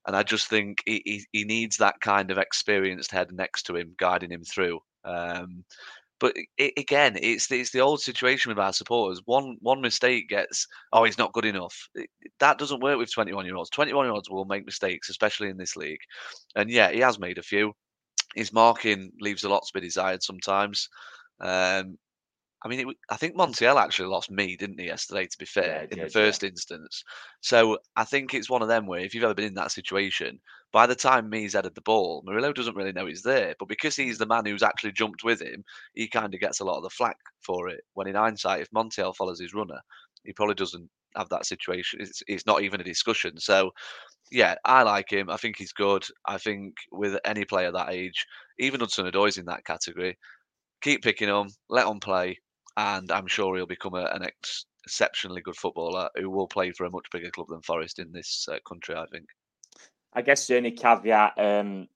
and I just think he, he, he needs that kind of experienced head next to him, guiding him through. Um, but it, again, it's the, it's the old situation with our supporters. One one mistake gets, oh, he's not good enough. That doesn't work with 21 year olds. 21 year olds will make mistakes, especially in this league. And yeah, he has made a few. His marking leaves a lot to be desired sometimes. Um, I mean, it, I think Montiel actually lost me, didn't he, yesterday, to be fair, Yeah, in the did, yeah. first instance. So I think it's one of them where if you've ever been in that situation, by the time Mee's headed the ball, Murillo doesn't really know he's there. But because he's the man who's actually jumped with him, he kind of gets a lot of the flack for it. When in hindsight, if Montiel follows his runner, he probably doesn't have that situation. It's, it's not even a discussion. So, yeah, I like him. I think he's good. I think with any player that age, even Hudson Odoi's in that category, keep picking him, let him play, and I'm sure he'll become a, an ex- exceptionally good footballer who will play for a much bigger club than Forest in this uh, country. I think. I guess the only caveat um,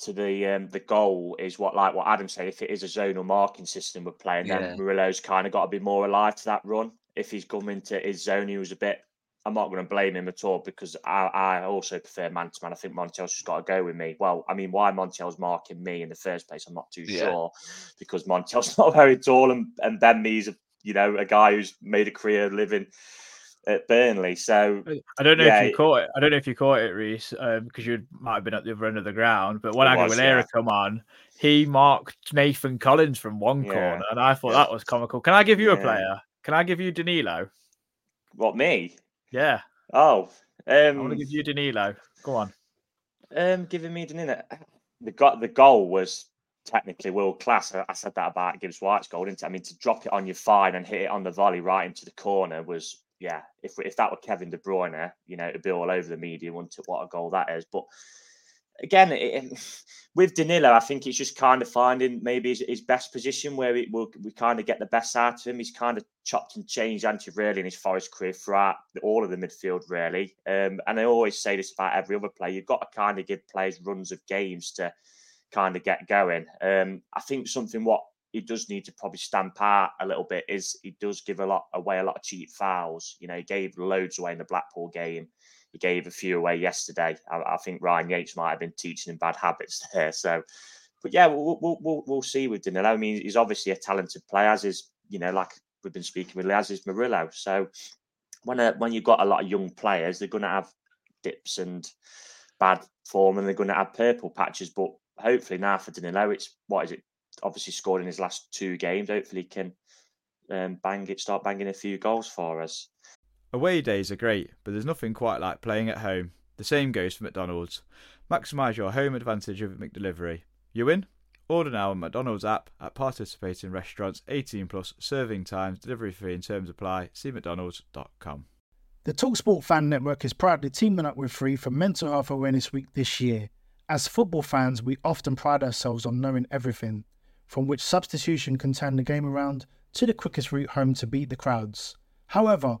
to the um, the goal is what like what Adam said. If it is a zonal marking system we're playing, Yeah. then Murillo's kind of got to be more alive to that run. If he's come into his zone, he was a bit. I'm not going to blame him at all because I, I also prefer man to man. I think Montiel's just got to go with Mee. Well, I mean, why Montiel's marking Mee in the first place, I'm not too Yeah. sure because Montiel's not very tall and, and Ben Mee's, a, you know, a guy who's made a career living at Burnley. So I don't know Yeah, if you caught it. I don't know if you caught it, Reiss, because um, you might have been at the other end of the ground. But when It was, Aguilera yeah. come on, he marked Nathan Collins from one Yeah. corner, and I thought that was comical. Can I give you a player? Can I give you Danilo? what me? Yeah, Oh, I want to um, give you Danilo. Go on. Um, giving me Danilo. The got the goal was technically world class. I, I said that about Gibbs White's goal, didn't I? I mean, to drop it on your fine and hit it on the volley right into the corner was, yeah. If if that were Kevin De Bruyne, you know, it'd be all over the media, wouldn't it? What a goal that is! But again, it, it- with Danilo, I think it's just kind of finding maybe his, his best position where we will we kind of get the best out of him. He's kind of chopped and changed, anti really, in his Forest career throughout all of the midfield, really. Um, and I always say this about every other player: you've got to kind of give players runs of games to kind of get going. Um, I think something what he does need to probably stamp out a little bit is he does give a lot away a lot of cheap fouls. You know, he gave loads away in the Blackpool game. He gave a few away yesterday. I, I think Ryan Yates might have been teaching him bad habits there. So, but yeah, we'll we'll, we'll, we'll see with Danilo. I mean, he's obviously a talented player, as is you know, like we've been speaking with, as is Murillo. So, when uh, when you've got a lot of young players, they're going to have dips and bad form, and they're going to have purple patches. But hopefully now for Danilo, it's what is it? Obviously scored in his last two games. Hopefully, he can um, bang it, start banging a few goals for us. Away days are great, but there's nothing quite like playing at home. The same goes for McDonald's. Maximise your home advantage with McDelivery. You win? Order now on McDonald's app at participating restaurants 18 plus serving times, delivery fee and terms apply. See mcdonalds.com. The Talksport Fan Network is proudly teaming up with Free for Mental Health Awareness Week this year. As football fans, we often pride ourselves on knowing everything, from which substitution can turn the game around to the quickest route home to beat the crowds. However,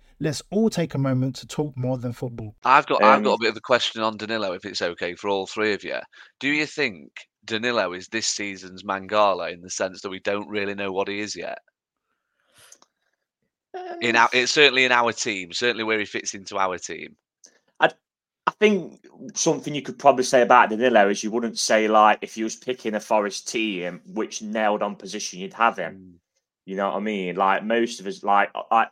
Let's all take a moment to talk more than football. I've got I've got Um, a bit of a question on Danilo, if it's okay for all three of you. Do you think Danilo is this season's Mangala in the sense that we don't really know what he is yet? In our, it's certainly in our team, certainly where he fits into our team. I think something you could probably say about Danilo is you wouldn't say like if you was picking a Forest team which nailed on position you'd have him. You know what I mean? Like most of us, like,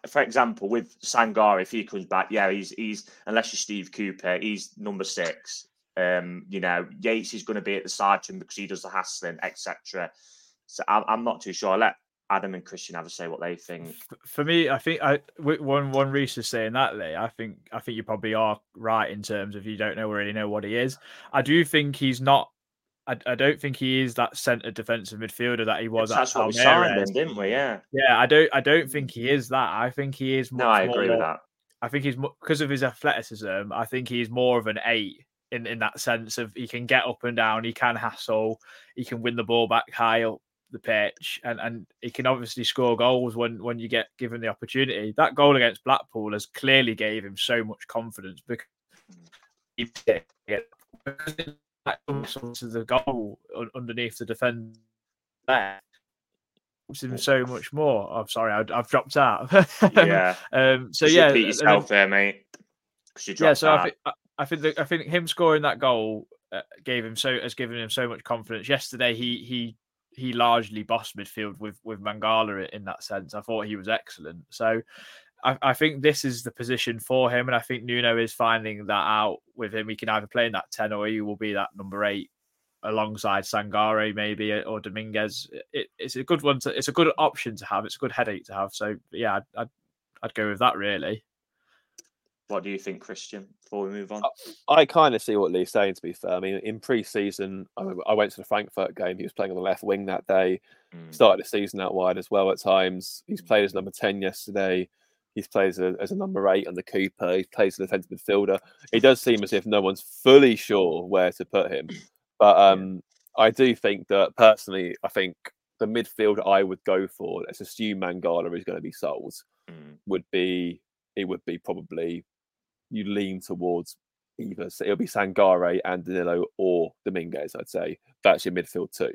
for example, with Sangare, if he comes back, yeah, he's he's unless you're Steve Cooper, he's number six. Um, you know, Yates is going to be at the side to him because he does the hassling, etc. So I'm, I'm not too sure. Let Adam and Christian have a say what they think. For me, I think I one one is saying that Lee. I think I think you probably are right in terms of you don't know really know what he is. I do think he's not. I, I don't think he is that centre defensive midfielder that he was. That's at what we signed him, didn't we? Yeah. Yeah, I don't. I don't think he is that. I think he is. No, I agree more, with that. I think he's because of his athleticism. I think he's more of an eight in in that sense of he can get up and down, he can hassle, he can win the ball back high up the pitch, and and he can obviously score goals when when you get given the opportunity. That goal against Blackpool has clearly gave him so much confidence because he did it. Because it to the goal underneath the defender there him so much more. I'm sorry, I, I've dropped out. Yeah. um. So yeah, then- yourself there, mate. yeah, so I think I- think that, I think him scoring that goal uh, gave him so has given him so much confidence. Yesterday, he he he largely bossed midfield with with Mangala in that sense. I thought he was excellent. So. I, I think this is the position for him, and I think Nuno is finding that out with him. He can either play in that ten, or he will be that number eight alongside Sangare, maybe or Dominguez. It, it's a good one. To, it's a good option to have. It's a good headache to have. So yeah, I'd, I'd, I'd go with that really. What do you think, Christian? Before we move on, I kind of see what Lee's saying. To be fair, I mean, in pre-season, I, remember I went to the Frankfurt game. He was playing on the left wing that day. Mm. Started the season out wide as well at times. He's played as number ten yesterday. He's played as a, as a number eight on the Cooper. He plays as a defensive midfielder. It does seem as if no one's fully sure where to put him. But um, I do think that personally, I think the midfield I would go for, let's assume Mangala is going to be sold, Mm. would be it would be probably you lean towards either so it'll be Sangare and Danilo or Dominguez. I'd say that's your midfield too,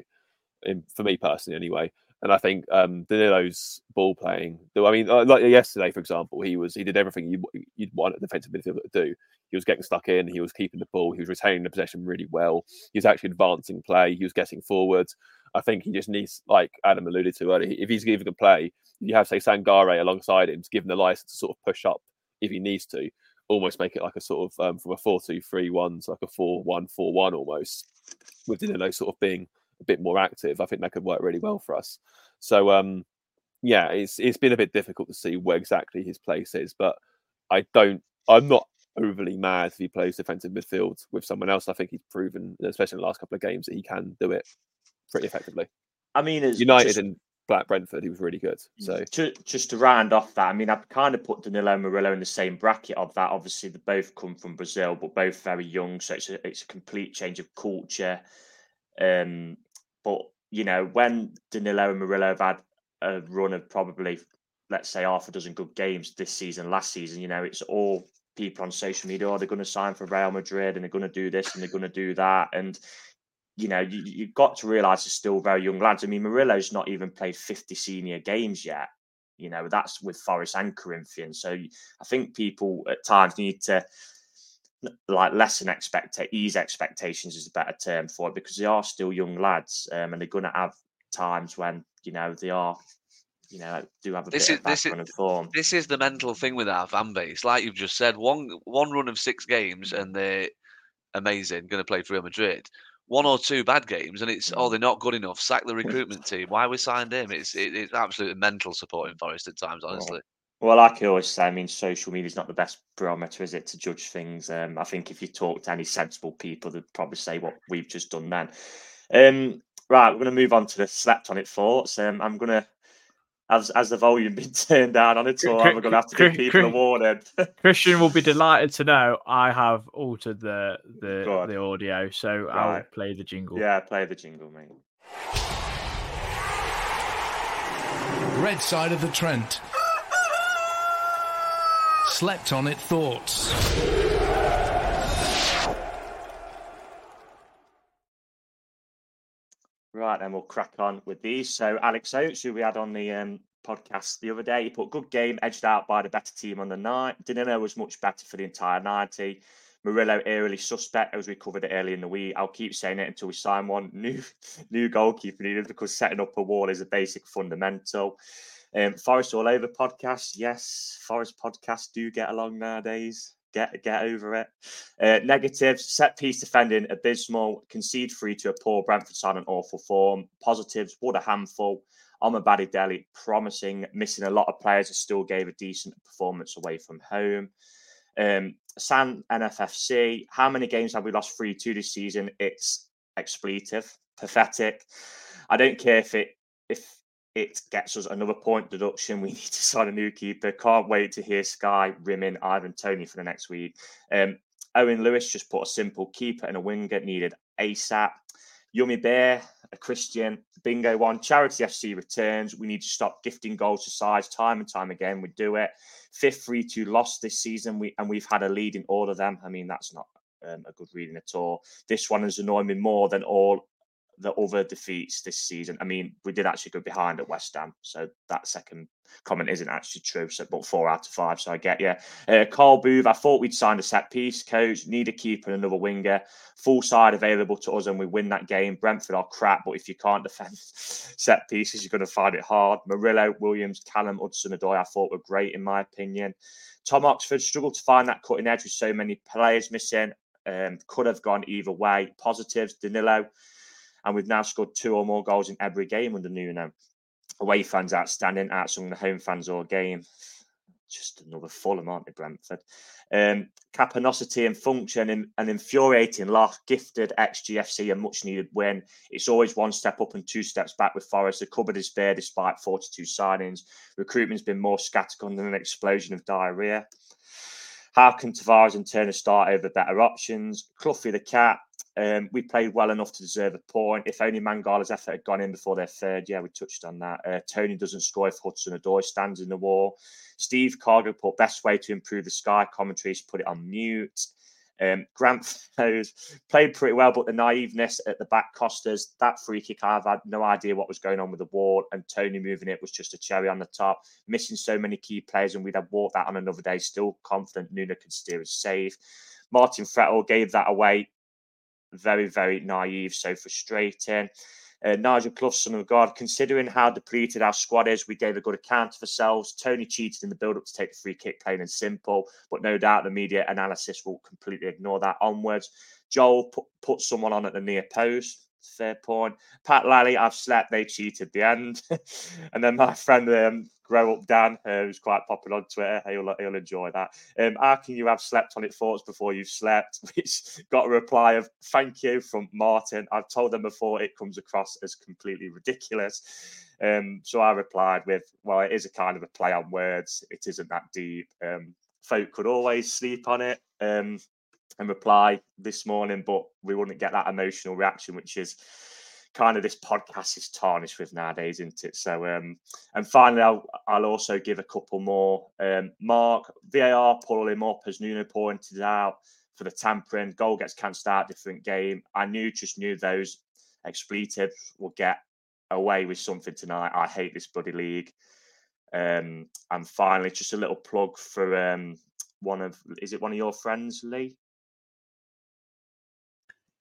in, for me personally anyway. And I think um, Danilo's ball playing. I mean, uh, like yesterday, for example, he was he did everything you, you'd want a defensive midfielder to do. He was getting stuck in. He was keeping the ball. He was retaining the possession really well. He was actually advancing play. He was getting forward. I think he just needs, like Adam alluded to earlier, if he's even to play, you have say Sangare alongside him to give him the license to sort of push up if he needs to, almost make it like a sort of um, from a four-two-three-one to like a four-one-four-one almost, with Danilo sort of being a bit more active. I think that could work really well for us. So um, yeah, it's it's been a bit difficult to see where exactly his place is, but I don't. I'm not overly mad if he plays defensive midfield with someone else. I think he's proven, especially in the last couple of games, that he can do it pretty effectively. I mean, United just- and Black Brentford, he was really good. So to, just to round off that, I mean, I've kind of put Danilo and Murillo in the same bracket of that. Obviously, they both come from Brazil, but both very young, so it's a, it's a complete change of culture. Um, but you know, when Danilo and Murillo have had a run of probably, let's say, half a dozen good games this season, last season, you know, it's all people on social media. Oh, they're going to sign for Real Madrid and they're going to do this and they're going to do that, and you know, you, you've got to realise they're still very young lads. I mean, Murillo's not even played 50 senior games yet. You know, that's with Forest and Corinthians. So I think people at times need to like lessen expect ease expectations is a better term for it because they are still young lads um, and they're going to have times when you know they are you know do have a This bit is of this is and form. this is the mental thing with our fan base. Like you've just said, one one run of six games and they're amazing, going to play for Real Madrid. One or two bad games and it's oh they're not good enough. Sack the recruitment team. Why we signed him? It's it, it's absolutely mental supporting Forest at times. Honestly, Well, like I always say, I mean, social media is not the best barometer, is it, to judge things? Um, I think if you talk to any sensible people, they'd probably say what we've just done then. Um, right, we're going to move on to the slept on it thoughts. Um, I'm going to, as as the volume been turned down on it, or Cri- we're going to have to give cri- people a cri- warning. Christian will be delighted to know I have altered the the, the audio, so I'll play the jingle. yeah, play the jingle, mate. Red side of the Trent. Slept on it thoughts. Right, then we'll crack on with these. So Alex Oates, who we had on the um, podcast the other day, he put good game, edged out by the better team on the night. Danilo was much better for the entire 90. Murillo eerily suspect as we covered it early in the week. I'll keep saying it until we sign one new new goalkeeper needed because setting up a wall is a basic fundamental. Um, Forest all over podcast. Yes, Forest podcasts do get along nowadays. Get get over it. Uh, negatives: set piece defending abysmal. Concede free to a poor Brentford side in awful form. Positives: what a handful. Omobamidele promising. Missing a lot of players still gave a decent performance away from home. Um, San NFFC. How many games have we lost three two this season? It's expletive, pathetic. I don't care if it if it gets us another point deduction. We need to sign a new keeper. Can't wait to hear Sky rimming Ivan Toney for the next week. Um, Owen Lewis just put a simple keeper and a winger needed ASAP. Yummy Bear, a Christian, bingo one. Charity FC returns. We need to stop gifting goals to sides time and time again. We do it. Fifth 3 2 loss this season, we and we've had a lead in all of them. I mean, that's not um, a good reading at all. This one has annoyed me more than all the other defeats this season. I mean, we did actually go behind at West Ham, so that second comment isn't actually true. So, but four out of five, so I get you. Uh, Carl Booth, I thought we'd signed a set piece coach, need a keeper and another winger, full side available to us, and we win that game. Brentford are crap, but if you can't defend set pieces, you're going to find it hard. Murillo, Williams, Callum, Hudson, Odoi, I thought were great in my opinion. Tom Oxford struggled to find that cutting edge with so many players missing. Um, could have gone either way. Positives, Danilo and we've now scored two or more goals in every game under Nuno. Away fans outstanding, outsung the home fans all game. Just another Fulham, aren't they, Brentford? Um, and function and an infuriating loss, gifted XGFC a much needed win. It's always one step up and two steps back with Forest. The cupboard is bare despite 42 signings. Recruitment's been more scattergun than an explosion of diarrhea. How can Tavares and Turner start over better options? Cluffy the cat. Um, we played well enough to deserve a point. If only Mangala's effort had gone in before their third, yeah, we touched on that. Uh, Toney doesn't score if Hudson Odoi stands in the wall. Steve Cargo put best way to improve the sky commentaries, put it on mute. Um, Grant knows played pretty well, but the naiveness at the back cost us. That free kick, I've had no idea what was going on with the wall, and Toney moving it was just a cherry on the top. Missing so many key players, and we'd have walked that on another day. Still confident Nuno could steer us safe. Martin Frettel gave that away. Very, very naive, so frustrating. Uh, Nigel Clough, son of God, considering how depleted our squad is, we gave a good account of ourselves. Toney cheated in the build up to take the free kick, plain and simple, but no doubt the media analysis will completely ignore that onwards. Joel put, put someone on at the near post. Fair point. Pat Lally, I've slept. They cheated the end. and then my friend um, Grow Up Dan, uh, who's quite popular on Twitter, he'll, he'll enjoy that. Um, how can you have slept on it thoughts before you've slept? Which got a reply of thank you from Martin. I've told them before it comes across as completely ridiculous. Um, so I replied with, well, it is a kind of a play on words. It isn't that deep. Um, folk could always sleep on it. Um, and reply this morning, but we wouldn't get that emotional reaction, which is kind of this podcast is tarnished with nowadays, isn't it? So, um, and finally, I'll, I'll also give a couple more. Um, Mark, VAR pull him up, as Nuno pointed out, for the tampering. Goal gets cancelled out, different game. I knew, just knew those expletives will get away with something tonight. I hate this bloody league. Um, and finally, just a little plug for um, one of, is it one of your friends, Lee?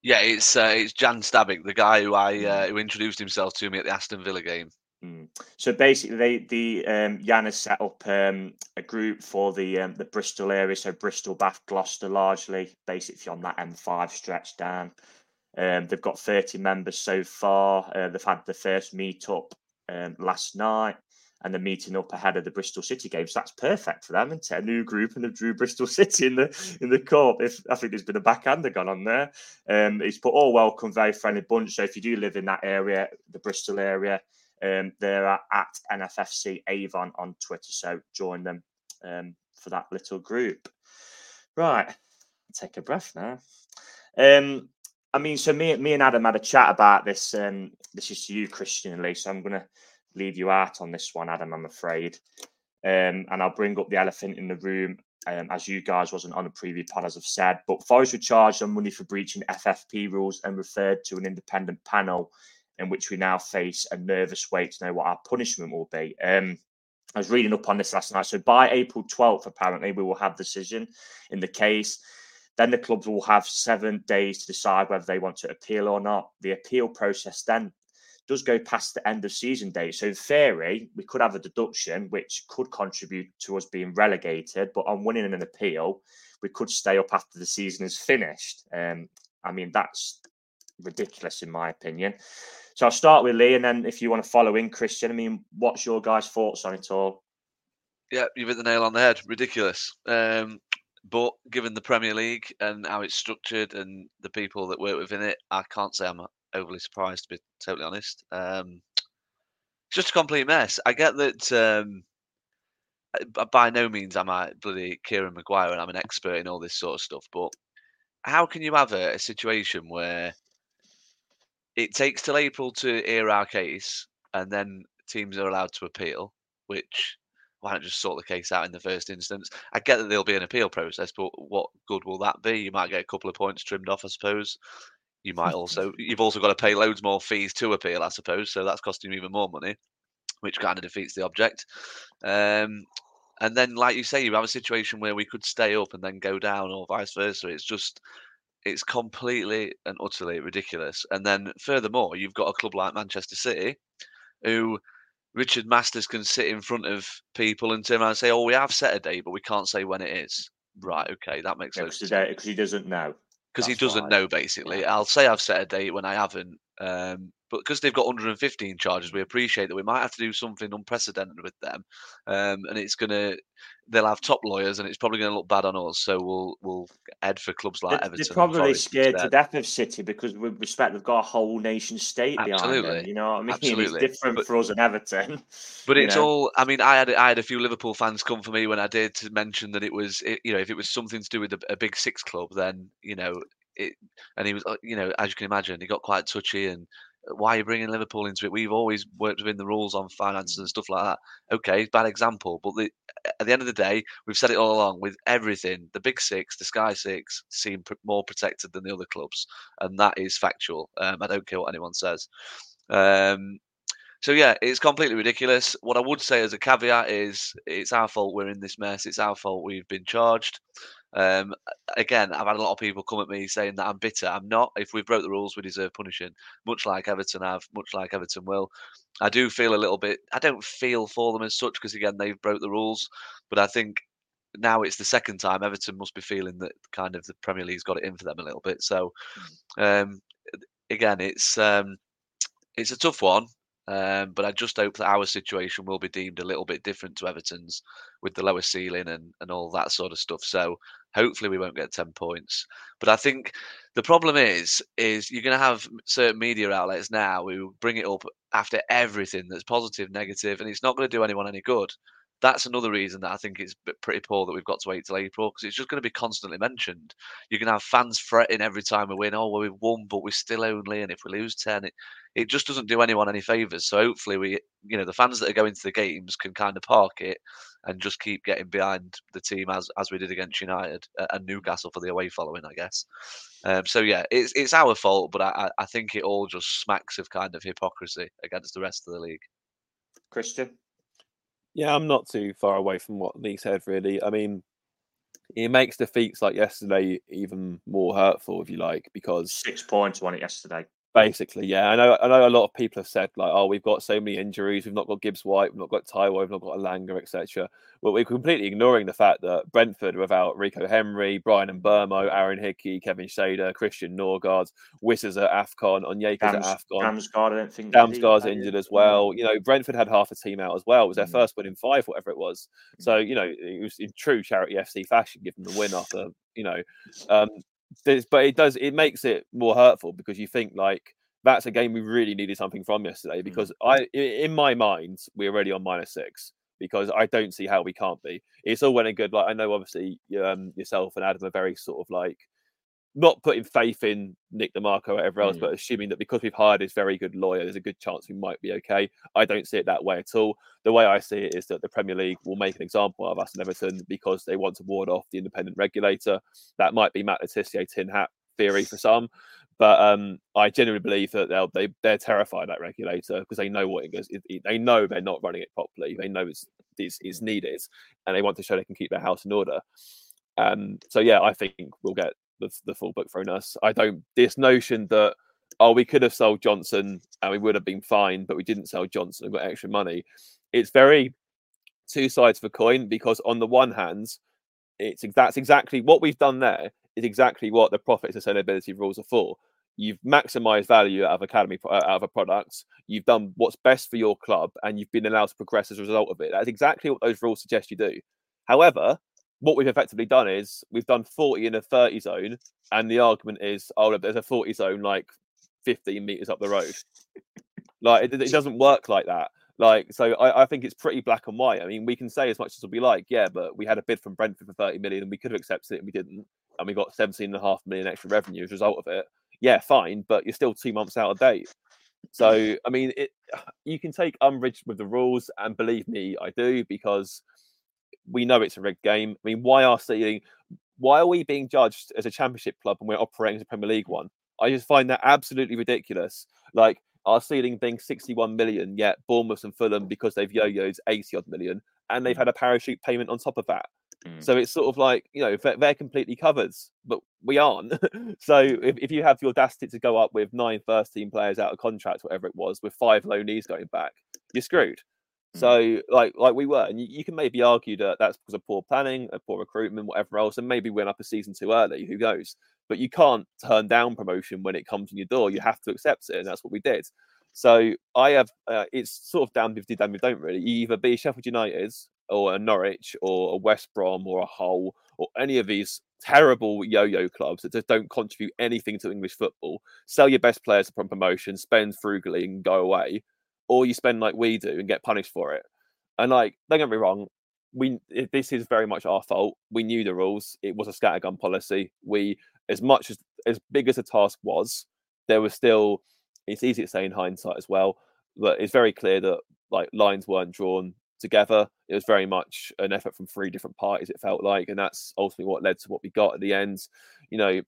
Yeah, it's uh, it's Jan Stabik, the guy who I uh, who introduced himself to me at the Aston Villa game. Mm. So basically, they, the um, Jan has set up um, a group for the um, the Bristol area, so Bristol, Bath, Gloucester, largely basically on that M5 stretch down. Um, they've got 30 members so far. Uh, they've had the first meet up um, last night and they're meeting up ahead of the Bristol City game. So that's perfect for them, and a new group and they've drew Bristol City in the in the cup. If I think there's been a backhander gone on there. Um, he's put all welcome, very friendly bunch. So if you do live in that area, the Bristol area, um, they're at NFFC Avon on Twitter. So join them um, for that little group. Right, take a breath now. Um, I mean, so me, me and Adam had a chat about this. Um, this is to you, Christian and Lee. So I'm to leave you out on this one, Adam. I'm afraid. Um, and I'll bring up the elephant in the room, um, as you guys wasn't on a preview pod, as I've said. But Forest were charged on money for breaching FFP rules and referred to an independent panel in which we now face a nervous wait to know what our punishment will be. Um, I was reading up on this last night. So by April 12th, apparently, we will have decision in the case. Then the clubs will have seven days to decide whether they want to appeal or not. The appeal process then does go past the end of season date. So in theory, we could have a deduction which could contribute to us being relegated. But on winning an appeal, we could stay up after the season is finished. Um, I mean, that's ridiculous in my opinion. So I'll start with Lee, and then if you want to follow in, Christian, I mean, what's your guys' thoughts on it all? Yeah, you've hit the nail on the head. Ridiculous. Um, but given the Premier League and how it's structured and the people that work within it, I can't say I'm overly surprised, to be totally honest. Um, just a complete mess. I get that. Um, by no means am I bloody Kieran Maguire and I'm an expert in all this sort of stuff, but how can you have a, a situation where it takes till April to hear our case, and then teams are allowed to appeal. Which why not just sort the case out in the first instance? I get that there'll be an appeal process, but what good will that be? You might get a couple of points trimmed off, I suppose. You might also you've also got to pay loads more fees to appeal, I suppose. So that's costing you even more money, which kind of defeats the object. Um, and then, like you say, you have a situation where we could stay up and then go down, or vice versa. It's just it's completely and utterly ridiculous. And then, furthermore, you've got a club like Manchester City, who Richard Masters can sit in front of people and turn around and say, "Oh, we have set a date, but we can't say when it is." Right? Okay, that makes Yeah, sense. because he doesn't know. Because he doesn't know, basically. I'll say I've set a date when I haven't. Um, but because they've got 115 charges, we appreciate that we might have to do something unprecedented with them, um, and it's gonna. They'll have top lawyers, and it's probably going to look bad on us. So we'll we'll head for clubs like They're, Everton. they're probably scared to death of City because, with respect, they've got a whole nation state behind them. You know what I mean? Absolutely. It's different But- for us and Everton. But it's know? all. I mean, I had I had a few Liverpool fans come for me when I did to mention that it was, it, you know, if it was something to do with a, a big six club, then you know, it. And he was, uh, you know, as you can imagine, he got quite touchy and. uh, Why are you bringing Liverpool into it? We've always worked within the rules on finances and stuff like that. Okay, bad example, but the, at the end of the day, we've said it all along. With everything, the big six, the Sky Six, seem pr- more protected than the other clubs, and that is factual. Um, I don't care what anyone says. Um, so yeah, it's completely ridiculous. What I would say as a caveat is it's our fault we're in this mess. It's our fault we've been charged. Um, again, I've had a lot of people come at me saying that I'm bitter. I'm not. If we broke the rules, we deserve punishing, much like Everton have, much like Everton will. I do feel a little bit. I don't feel for them as such because again they've broke the rules, but I think now it's the second time Everton must be feeling that kind of the Premier League's got it in for them a little bit. So um, again, it's um, it's a tough one. Um, but I just hope that our situation will be deemed a little bit different to Everton's with the lower ceiling and, and all that sort of stuff. So hopefully we won't get 10 points. But I think the problem is, is you're going to have certain media outlets now who bring it up after everything that's positive, negative, and it's not going to do anyone any good. That's another reason that I think it's pretty poor that we've got to wait till April because it's just going to be constantly mentioned. You're going to have fans fretting every time we win. Oh, well, we've won, but we're still only, and if we lose ten, it, it just doesn't do anyone any favors. So hopefully, we, you know, the fans that are going to the games can kind of park it and just keep getting behind the team as as we did against United uh, and Newcastle for the away following, I guess. Um, so yeah, it's it's our fault, but I I I think it all just smacks of kind of hypocrisy against the rest of the league. Christian. Yeah, I'm not too far away from what Lee said, really. I mean, it makes defeats like yesterday even more hurtful, if you like, because Six points won it yesterday. Basically, yeah, I know, I know a lot of people have said like, oh, we've got so many injuries, we've not got Gibbs White, we've not got Taiwo, we've not got Elanga, etc. But we're completely ignoring the fact that Brentford, without Rico Henry, Bryan Mbeumo, Aaron Hickey, Kevin Schade, Christian Nørgaard, Wissa's at AFCON, Onyeka's at AFCON. Damsgaard, I don't think. Damsgaard's injured as well. You know, Brentford had half a team out as well. It was their Mm. first win in five, whatever it was. So, you know, it was in true charity FC fashion, give them the win after, you know. Um, but it does, it makes it more hurtful because you think like that's a game we really needed something from yesterday because I, i- in my mind, we're already on minus six because I don't see how we can't be. It's all well and good. Like, I know obviously um, yourself and Adam are very sort of like, not putting faith in Nick De Marco or whatever else, Mm. but assuming that because we've hired this very good lawyer, there's a good chance we might be okay. I don't see it that way at all. The way I see it is that the Premier League will make an example of us and Everton because they want to ward off the independent regulator. That might be Matt Letitia tin hat theory for some, But um, I genuinely believe that they'll, they they're terrified of that regulator because they know what it goes. It, it, they know they're not running it properly. They know it's, it's it's needed, and they want to show they can keep their house in order. Um, so yeah, I think we'll get the, the full book thrown us. I don't this notion that oh we could have sold Johnson and we would have been fine, but we didn't sell Johnson and got extra money. It's very two sides of a coin because on the one hand, it's that's exactly what we've done there is exactly what the profit sustainability rules are for. You've maximized value out of academy uh, out of a product. You've done what's best for your club, and you've been allowed to progress as a result of it. That's exactly what those rules suggest you do. However, what we've effectively done is we've done 40 in a 30 zone, and the argument is, oh, there's a 40 zone like 15 meters up the road. like it, it, doesn't work like that. Like so, I, I, think it's pretty black and white. I mean, we can say as much as we like, yeah, but we had a bid from Brentford for 30 million, and we could have accepted it, and we didn't, and we got 17 and a half million extra revenue as a result of it. Yeah, fine, but you're still two months out of date. So, I mean, it you can take umbrage with the rules, and believe me, I do because we know it's a rigged game. I mean, why are seeing why are we being judged as a championship club and we're operating as a Premier League one? I just find that absolutely ridiculous. Like our ceiling being 61 million, yet Bournemouth and Fulham, because they've yo-yoed 80 odd million, and they've mm. had a parachute payment on top of that. Mm. So it's sort of like, you know, they're, they're completely covered, but we aren't. so if, if you have the audacity to go up with nine first team players out of contract, whatever it was, with five loanees going back, you're screwed. Mm. So, like, like we were, and you, you, can maybe argue that that's because of poor planning, a poor recruitment, whatever else, and maybe went up a season too early. Who knows? But you can't turn down promotion when it comes in your door. You have to accept it, and that's what we did. So I have. Uh, it's sort of damned if you damned if you don't really. You either be Sheffield United or a Norwich or a West Brom or a Hull or any of these terrible yo-yo clubs that just don't contribute anything to English football. Sell your best players from promotion, spend frugally, and go away or you spend like we do and get punished for it. And like, don't get me wrong, we this is very much our fault. We knew the rules. It was a scattergun policy. We, as much as as big as the task was, there was still. It's easy to say in hindsight as well, but it's very clear that like lines weren't drawn together. It was very much an effort from three different parties. It felt like, and that's ultimately what led to what we got at the end. You know,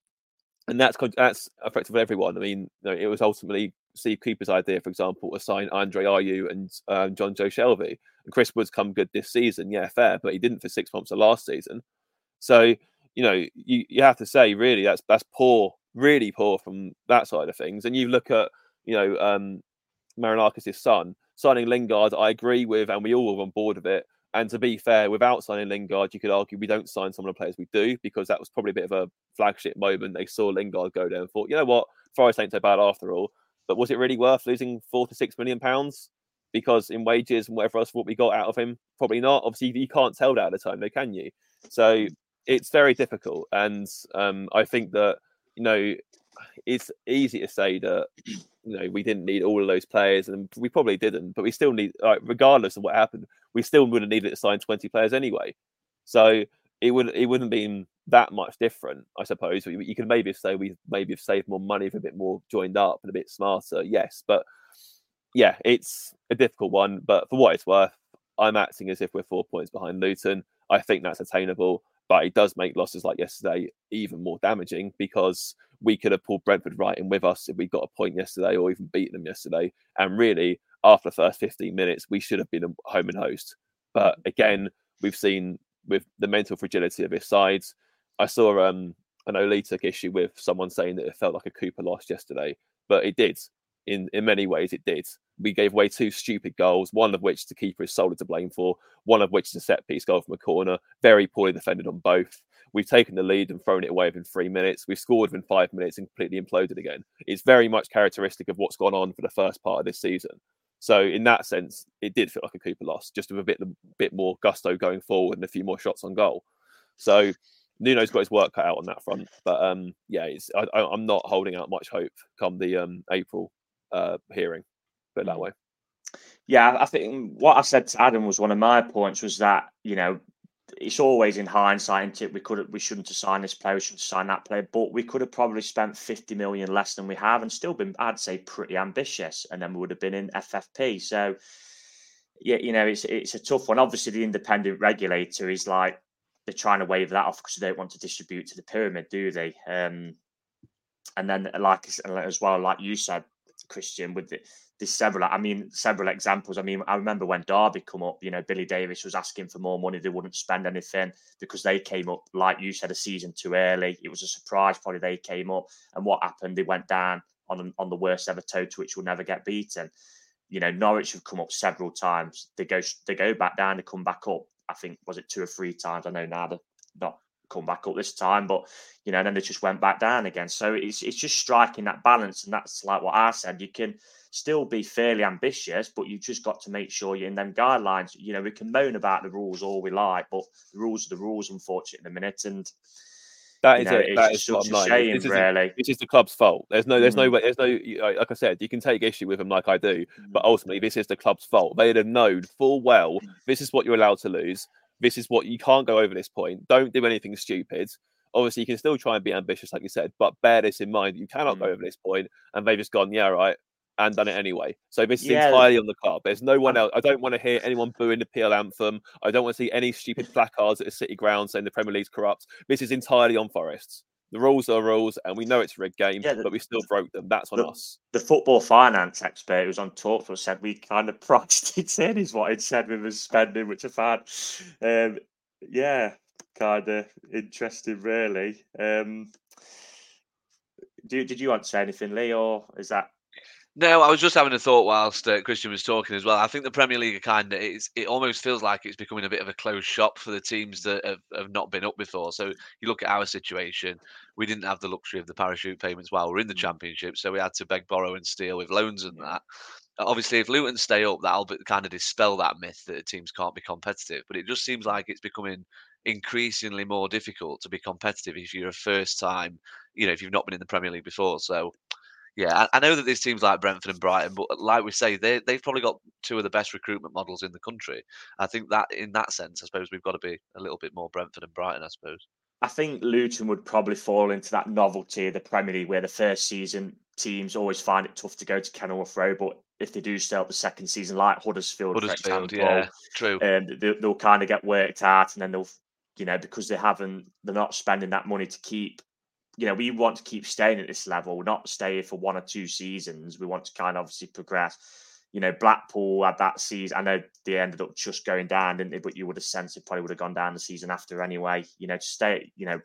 and that's that's effective for everyone. I mean, you know, it was ultimately Steve Cooper's idea, for example, assign Andre Ayew and um, Joe Shelvey And Chris Wood's come good this season, yeah, fair, but he didn't for six months of last season. So, you know, you, you have to say, really, that's that's poor, really poor from that side of things. And you look at, you know, um, Marinakis' son signing Lingard, I agree with, and we all were on board of it. And to be fair, without signing Lingard, you could argue we don't sign some of the players we do because that was probably a bit of a flagship moment. They saw Lingard go there and thought, you know what, Forest ain't so bad after all. But was it really worth losing four to six million pounds? Because in wages and whatever else what we got out of him, probably not. Obviously, you can't tell that at the time, though, can you? So it's very difficult, and um, I think that you know it's easy to say that you know we didn't need all of those players, and we probably didn't, but we still need, like, regardless of what happened, we still would have needed to sign twenty players anyway. So it would it wouldn't been that much different, I suppose. You could maybe say we maybe have saved more money if a bit more joined up and a bit smarter, yes. But yeah, it's a difficult one. But for what it's worth, I'm acting as if we're four points behind Luton. I think that's attainable, but it does make losses like yesterday even more damaging because we could have pulled Brentford right in with us if we got a point yesterday or even beaten them yesterday. And really, after the first 15 minutes, we should have been a home and host. But mm. again, we've seen with the mental fragility of his sides. I saw um, an took issue with someone saying that it felt like a Cooper loss yesterday, but it did. In in many ways, it did. We gave away two stupid goals, one of which the keeper is solely to blame for, one of which is a set piece goal from a corner, very poorly defended on both. We've taken the lead and thrown it away within three minutes. We've scored within five minutes and completely imploded again. It's very much characteristic of what's gone on for the first part of this season. So in that sense, it did feel like a Cooper loss, just with a bit, a bit more gusto going forward and a few more shots on goal. So Nuno's got his work cut out on that front, but um, yeah, I, am not holding out much hope come the um, April uh, hearing, put it that mm. way. Yeah, I think what I said to Adam was one of my points was that you know it's always in hindsight. It? We could we shouldn't have signed this player, we shouldn't have signed that player, but we could have probably spent fifty million less than we have, and still been, I'd say, pretty ambitious, and then we would have been in FFP. So, yeah, you know, it's it's a tough one. Obviously, the independent regulator is like they're trying to wave that off because they don't want to distribute to the pyramid, do they? Um, and then like as well, like you said, Christian, with the, there's several. I mean, several examples. I mean, I remember when Derby come up. You know, Billy Davies was asking for more money. They wouldn't spend anything because they came up, like you said, a season too early. It was a surprise. Probably they came up, and what happened? They went down on on the worst ever total, which will never get beaten. You know, Norwich have come up several times. They go they go back down. They come back up. I think was it two or three times. I know now they're not come back up this time, but you know, and then they just went back down again. So it's it's just striking that balance, and that's like what I said. You can still be fairly ambitious, but you've just got to make sure you're in them guidelines. You know, we can moan about the rules all we like, but the rules are the rules, unfortunately, in the minute. And that is know, it. That is such a shame, this really. This is the club's fault. There's no, there's mm. no, there's no. Like I said, you can take issue with them like I do, but mm. ultimately, this is the club's fault. They'd have known full well mm. this is what you're allowed to lose. This is what you can't go over this point. Don't do anything stupid. Obviously, you can still try and be ambitious, like you said, but bear this in mind. You cannot mm. go over this point, and they've just gone, yeah, right, and done it anyway. So this is yeah. entirely on the club. There's no one else. I don't want to hear anyone booing the PL anthem. I don't want to see any stupid placards at the City ground saying the Premier League's corrupt. This is entirely on Forests. The rules are rules, and we know it's a rigged game, yeah, the, but we still broke them. That's on the, us. The football finance expert who was on talkSPORT said we kind of priced it in, is what it said with his spending, which I found, um, yeah, kind of interesting, really. Um, do, did you want to say anything, Lee, or is that no, I was just having a thought whilst uh, Christian was talking as well. I think the Premier League kind of is it almost feels like it's becoming a bit of a closed shop for the teams that have, have not been up before. So you look at our situation, we didn't have the luxury of the parachute payments while we're in the mm. Championship, so we had to beg, borrow, and steal with loans and that. Obviously, if Luton stay up, that'll kind of dispel that myth that teams can't be competitive. But it just seems like it's becoming increasingly more difficult to be competitive if you're a first time, you know, if you've not been in the Premier League before. So yeah, I, know that these teams like Brentford and Brighton, but like we say, they they've probably got two of the best recruitment models in the country. I think that in that sense, I suppose we've got to be a little bit more Brentford and Brighton. I suppose. I think Luton would probably fall into that novelty of the Premier League, where the first season teams always find it tough to go to Kenilworth Road, but if they do stay up the second season, like Huddersfield, Huddersfield, example, yeah, true, um, they, they'll kind of get worked out, and then they'll, you know, because they haven't, they're not spending that money to keep you know, we want to keep staying at this level, not stay for one or two seasons. We want to kind of obviously progress. You know, Blackpool had that season. I know they ended up just going down, didn't they? But you would have sensed it probably would have gone down the season after anyway. You know, to stay, you know,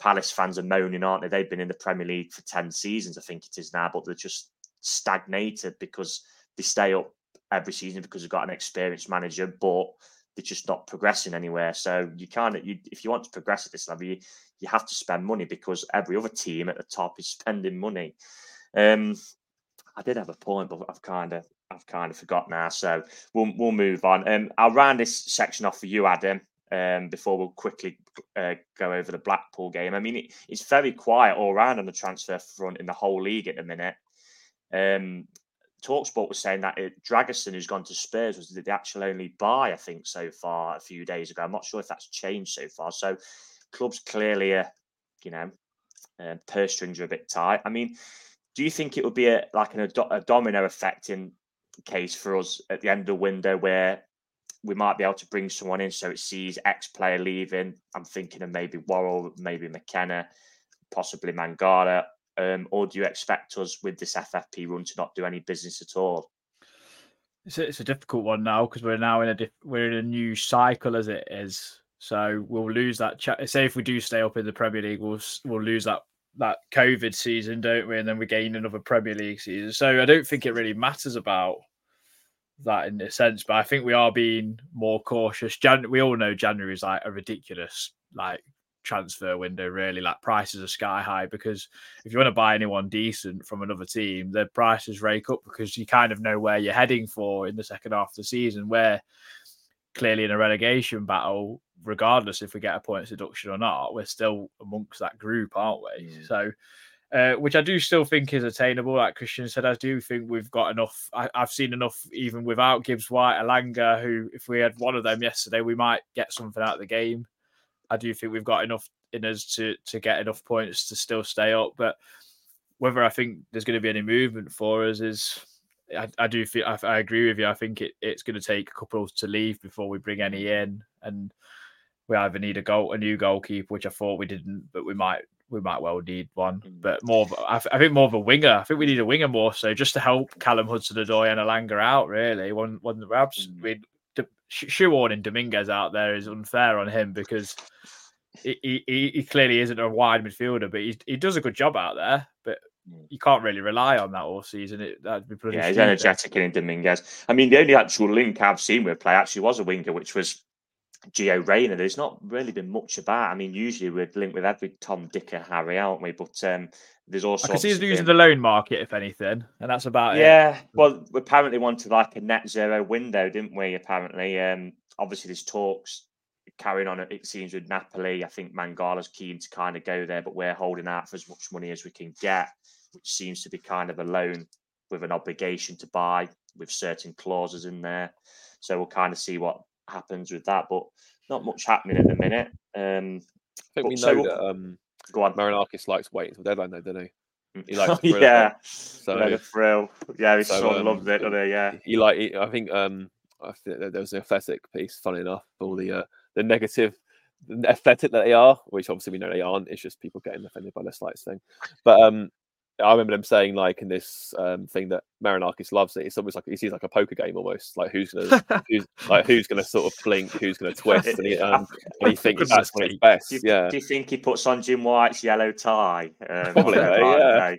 Palace fans are moaning, aren't they? They've been in the Premier League for 10 seasons, I think it is now, but they're just stagnated because they stay up every season because they've got an experienced manager, but they're just not progressing anywhere. So you can't, you, if you want to progress at this level, you, you have to spend money because every other team at the top is spending money. Um, I did have a point, but I've kind of I've kind of forgot now. So we'll we'll move on. Um, I'll round this section off for you, Adam. Um, before we'll quickly uh, go over the Blackpool game. I mean, it, it's very quiet all around on the transfer front in the whole league at the minute. Um, Talksport was saying that it, Dragusin, who's gone to Spurs, was the actual only buy, I think, so far a few days ago. I'm not sure if that's changed so far. So clubs clearly you know, uh, purse strings are a bit tight. I mean, do you think it would be a like an, a domino effect in case for us at the end of the window where we might be able to bring someone in so it sees X player leaving? I'm thinking of maybe Worrall, maybe McKenna, possibly Mangala. Um, or do you expect us with this FFP run to not do any business at all? It's a, it's a difficult one now because we're now in a diff- we're in a new cycle as it is so we'll lose that. Cha- Say if we do stay up in the Premier League, we'll we'll lose that that COVID season, don't we? And then we gain another Premier League season. So I don't think it really matters about that in a sense, but I think we are being more cautious. Jan- we all know January is like a ridiculous like transfer window, really. Like prices are sky high because if you want to buy anyone decent from another team, the prices rake up because you kind of know where you're heading for in the second half of the season. Where clearly in a relegation battle, regardless if we get a points deduction or not, we're still amongst that group, aren't we? Mm. So, uh, which I do still think is attainable. Like Christian said, I do think we've got enough. I, have seen enough even without Gibbs White, Elanga, who, if we had one of them yesterday, we might get something out of the game. I do think we've got enough in us to to get enough points to still stay up. But whether I think there's going to be any movement for us is I, I do feel I, I, agree with you. I think it, it's going to take a couple to leave before we bring any in, and we either need a goal, a new goalkeeper, which I thought we didn't, but we might we might well need one, Mm. but more. Of, I, I think more of a winger. I think we need a winger more so just to help Callum Hudson-Odoi and Elanga out. Really, one one the Rabs. Mm. We shoehorning Dominguez out there is unfair on him because he, he, he clearly isn't a wide midfielder, but he he does a good job out there. But Mm. you can't really rely on that all season. It that'd be pretty. Yeah, he's energetic in Dominguez. I mean, the only actual link I've seen with play actually was a winger, which was Gio Reyna. There's not really been much about. I mean, usually we'd link with every Tom, Dick, and Harry, aren't we? But um, there's also I can see he's using the loan market, if anything, and that's about it. Yeah, well, we apparently wanted like a net zero window, didn't we? Apparently, um, obviously there's talks carrying on. It seems with Napoli. I think Mangala's keen to kind of go there, but we're holding out for as much money as we can get, which seems to be kind of a loan with an obligation to buy with certain clauses in there. So we'll kind of see what happens with that, but not much happening at the minute. Um, I think we But so know that um, go on. Marinakis likes waiting till deadline, though, doesn't he? He likes the thrill yeah, So yeah, the thrill. Yeah, his so, son um, loves it, doesn't he? Yeah. he like he, I think um I think that there was an athletic piece, funny enough, all the uh, the negative athletic that they are, which obviously we know they aren't. It's just people getting offended by the slights thing. But um I remember them saying like in this um thing that Marinakis loves it. It's almost like he sees like a poker game almost. Like who's gonna who's like who's gonna sort of blink, who's gonna twist, and he, um, and he thinks that's when it's best. Do you, Yeah. do you think he puts on Jim White's yellow tie? Um, Probably, yeah.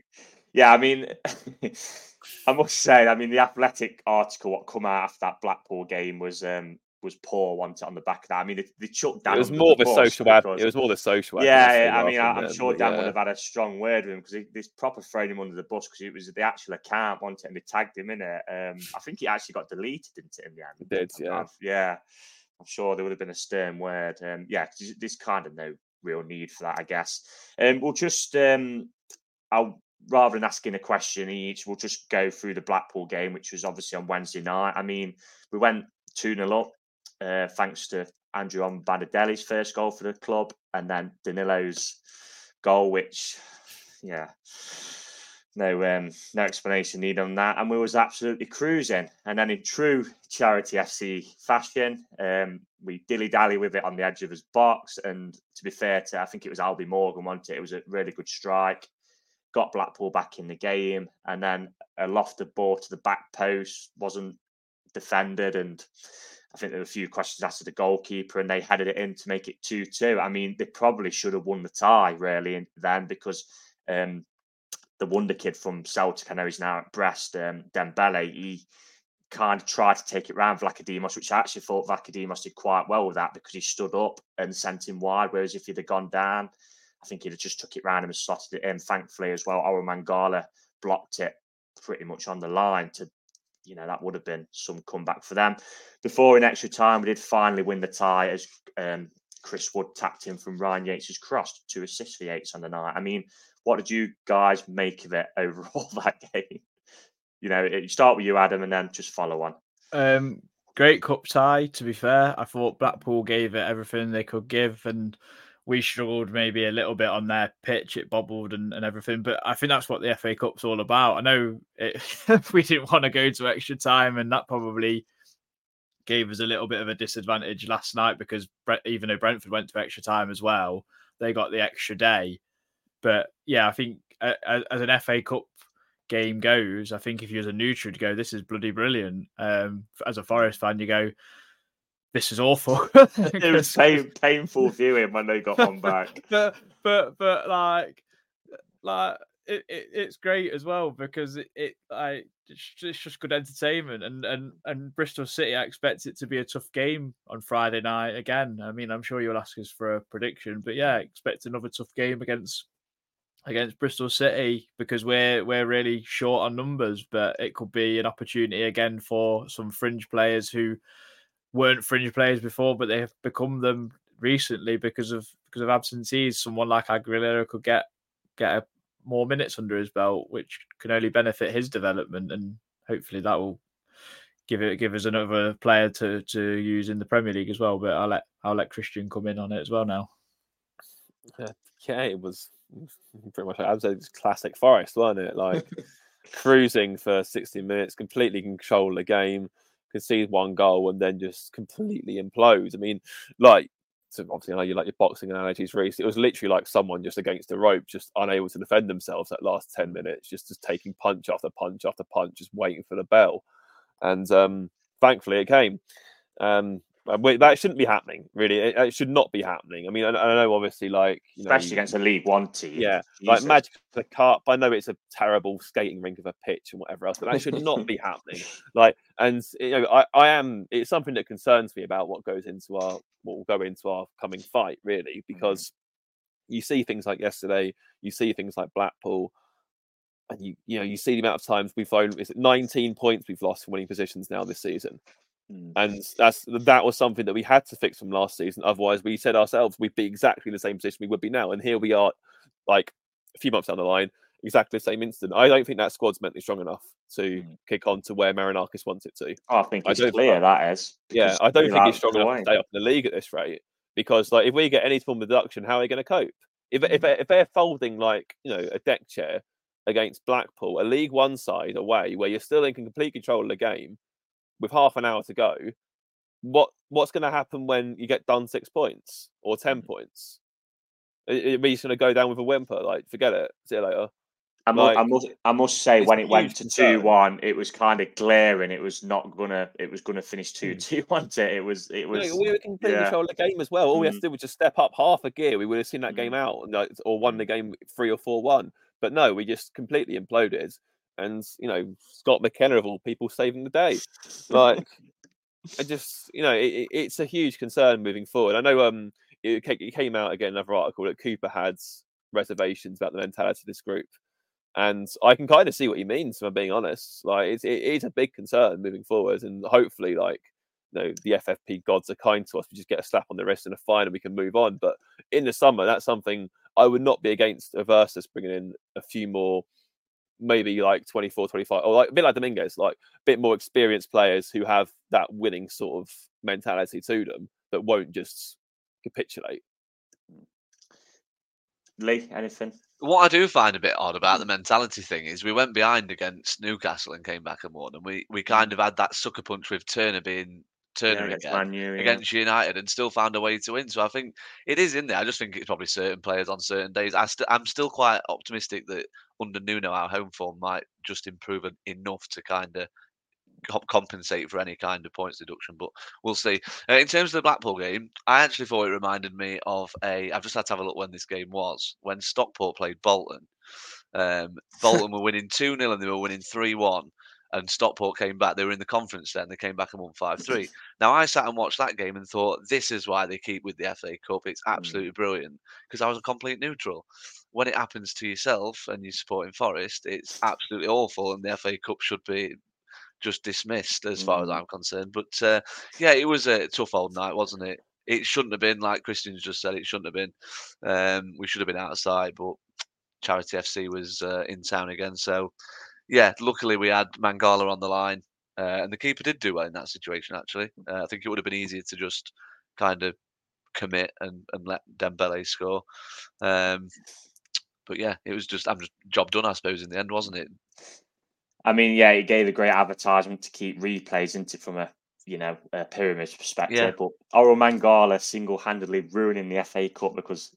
Yeah, I mean, I must say, I mean, the athletic article what come out after that Blackpool game was um was poor. once on the back of that. I mean, they, they chucked down. It was more of a social ad. It was more the social. Yeah, yeah, I mean, I, than, sure Dan yeah. would have had a strong word with him because this proper thrown him under the bus because it was the actual account wanted and they tagged him in it. Um, I think it actually got deleted, didn't it, in the end? It did, yeah. I've- yeah. I'm sure there would have been a stern word. Um, yeah, there's kind of no real need for that, I guess. Um, we'll just, um, I'll rather than asking a question each, we'll just go through the Blackpool game, which was obviously on Wednesday night. I mean, we went 2 0 up, uh, thanks to Andrew Omobamidele's first goal for the club, and then Danilo's goal, which, yeah, no um, no explanation needed on that. And we was absolutely cruising. And then in true charity FC fashion, um, we dilly dally with it on the edge of his box. And to be fair to, I think it was Albie Morgan, wasn't it? It was a really good strike. Got Blackpool back in the game, and then a lofted ball to the back post wasn't defended, and I think there were a few questions asked of the goalkeeper, and they headed it in to make it two-two. I mean, they probably should have won the tie really, then because um, the wonder kid from Celtic, I know he's now at Brest, um, Dembele, he kind of tried to take it round Vlachodimos, which I actually thought Vlachodimos did quite well with that because he stood up and sent him wide. Whereas if he'd have gone down, I think he'd have just took it round him and slotted it in. Thankfully, as well, Orel Mangala blocked it pretty much on the line to, you know, that would have been some comeback for them. Before in extra time, we did finally win the tie as um, Chris Wood tapped in from Ryan Yates' cross to assist for Yates on the night. I mean, what did you guys make of it overall that game? You know, it, start with you, Adam, and then just follow on. Um, great cup tie. To be fair, I thought Blackpool gave it everything they could give, and we struggled maybe a little bit on their pitch. It bobbled and, and everything, but I think that's what the FA Cup's all about. I know it, we didn't want to go to extra time, and that probably gave us a little bit of a disadvantage last night because even though Brentford went to extra time as well, they got the extra day. But yeah, I think as an FA Cup game goes, I think if you as a neutral to go, this is bloody brilliant. Um, as a Forest fan, you go, this is awful. It was pain, painful viewing when they got one back. but but but like like it, it it's great as well because it, it like it's just, it's just good entertainment and and and Bristol City I expect it to be a tough game on Friday night again. I mean I'm sure you'll ask us for a prediction, but yeah, expect another tough game against against Bristol City because we're we're really short on numbers, but it could be an opportunity again for some fringe players who weren't fringe players before, but they have become them recently because of because of absentees. Someone like Aguilera could get get a, more minutes under his belt, which can only benefit his development, and hopefully that will give it give us another player to to use in the Premier League as well. But I'll let I'll let Christian come in on it as well now. Yeah, yeah, it was pretty much. I would say it's classic Forest, wasn't it? Like cruising for 60 minutes, completely control the game, concede one goal, and then just completely implodes. I mean, like so obviously I know you like your boxing analogies, Reiss. It was literally like someone just against the rope, just unable to defend themselves that last 10 minutes, just, just taking punch after punch after punch, just waiting for the bell. And um, thankfully it came. Um, that shouldn't be happening, really. It, it, should not be happening. I mean, I, I know obviously, like you know, especially against a League One team. Yeah, Jesus. like Magic the Carp. I know it's a terrible skating rink of a pitch and whatever else, but that should not be happening. Like, and you know, I, I am. It's something that concerns me about what goes into our what will go into our coming fight, really, mm-hmm. because mm-hmm. you see things like yesterday, you see things like Blackpool. And you, you know, you see the amount of times we've thrown. Is it 19 points we've lost from winning positions now this season? Mm. And that's that was something that we had to fix from last season. Otherwise, we said ourselves we'd be exactly in the same position we would be now. And here we are, like a few months down the line, exactly the same instant. I don't think that squad's mentally strong enough to mm. kick on to where Marinakis wants it to. Oh, I think it's I clear that is. Yeah, I don't think he's strong enough to stay up in the league at this rate. Because like if we get any form of deduction, how are we going to cope? If if mm. if they're folding like you know a deck chair against Blackpool, a League One side away, where you're still in complete control of the game, with half an hour to go, what what's going to happen when you get done six points or ten mm-hmm. points? Are you just going to go down with a whimper? Like, forget it. See you later. I, like, I must, I must say, when it went to two one, it was kind of glaring. It was not gonna, it was gonna finish two mm. two, wasn't it? It was, it was. we were completely yeah. control the game as well. All mm. we had to mm. do was just step up half a gear. We would have seen that game out, or won the game three or four one. But no, we just completely imploded and you know Scott McKenna of all people saving the day. Like, I just you know it, it's a huge concern moving forward. I know um it, came out again another article that Cooper had reservations about the mentality of this group, and I can kind of see what he means. If I'm being honest, like it's it is a big concern moving forward, and hopefully like. You know, the FFP gods are kind to us. We just get a slap on the wrist and a fine, and we can move on. But in the summer, that's something I would not be against averse us bringing in a few more maybe like 24, 25, or like a bit like Dominguez, like a bit more experienced players who have that winning sort of mentality to them that won't just capitulate. Lee, anything? What I do find a bit odd about the mentality thing is we went behind against Newcastle and came back and won, and we, we kind mm. of had that sucker punch with Turner being Turner yeah, against, again, U, yeah. against United and still found a way to win. So I think it is in there. I just think it's probably certain players on certain days. I st- I'm still quite optimistic that under Nuno, our home form might just improve enough to kind of compensate for any kind of points deduction, but we'll see. Uh, in terms of the Blackpool game, I actually thought it reminded me of a. I've just had to have a look when this game was when Stockport played Bolton. Um, Bolton were winning 2 0 and they were winning 3 1 and Stockport came back. They were in the conference then. They came back and won 5 3. Now, I sat and watched that game and thought, this is why they keep with the FA Cup. It's mm. absolutely brilliant because I was a complete neutral. When it happens to yourself and you're supporting Forest, it's absolutely awful, and the FA Cup should be just dismissed as far as mm. I'm concerned. But uh, yeah, it was a tough old night, wasn't it? It shouldn't have been, like Christian's just said, it shouldn't have been. Um, we should have been outside, but Charity FC was uh, in town again. So yeah, luckily we had Mangala on the line, uh, and the keeper did do well in that situation. Actually, uh, I think it would have been easier to just kind of commit and, and let Dembele score. Um, but yeah, it was just I'm just job done, I suppose, in the end, wasn't it? I mean, yeah, it gave a great advertisement to keep replays into from a you know a pyramid perspective. Yeah. But Orel Mangala single handedly ruining the FA Cup because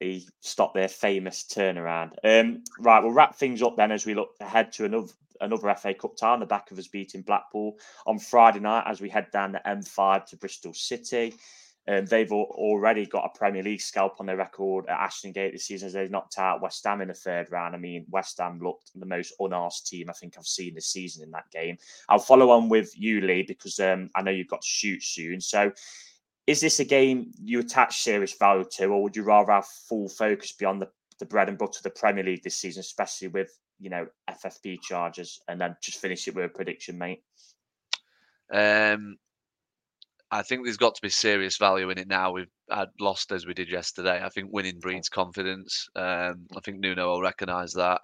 he stopped their famous turnaround. Um, right, we'll wrap things up then as we look ahead to another another FA Cup tie on the back of us beating Blackpool on Friday night as we head down the M5 to Bristol City. Um, they've already got a Premier League scalp on their record at Ashton Gate this season as they knocked out West Ham in the third round. I mean, West Ham looked the most unarsed team I think I've seen this season in that game. I'll follow on with you, Lee, because um, I know you've got to shoot soon. So is this a game you attach serious value to, or would you rather have full focus beyond the, the bread and butter of the Premier League this season, especially with you know FFP charges, and then just finish it with a prediction, mate? Um, I think there's got to be serious value in it now. We've had lost as we did yesterday. I think winning breeds confidence. Um, I think Nuno will recognise that.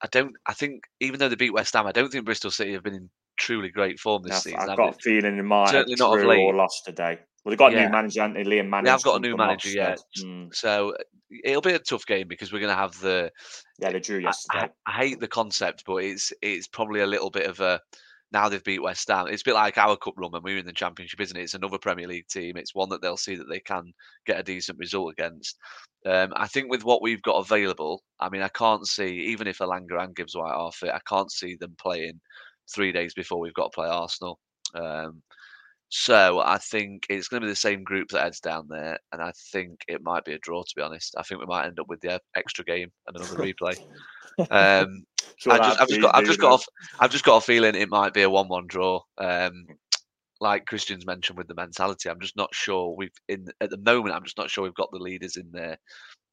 I don't. I think even though they beat West Ham, I don't think Bristol City have been in truly great form this season. I've got a feeling in mind certainly not of late. or lost today. Well, they've got a yeah. new manager, they? Liam Manning's. They have got a new manager, yeah. Mm. So it'll be a tough game because we're going to have the. Yeah, they drew yesterday. I, I, hate the concept, but it's it's probably a little bit of a now they've beat West Ham. It's a bit like our cup run when we were in the Championship, isn't it? It's another Premier League team. It's one that they'll see that they can get a decent result against. Um, I think with what we've got available, I mean, I can't see even if Elanga and Gibbs White are fit, I can't see them playing three days before we've got to play Arsenal. Um, so I think it's going to be the same group that heads down there, and I think it might be a draw. To be honest, I think we might end up with the extra game and another replay. Um, I just, I've just got, I've just got, a, I've just got a feeling it might be a one-one draw. Um, like Christian's mentioned with the mentality, I'm just not sure we've in at the moment. I'm just not sure we've got the leaders in there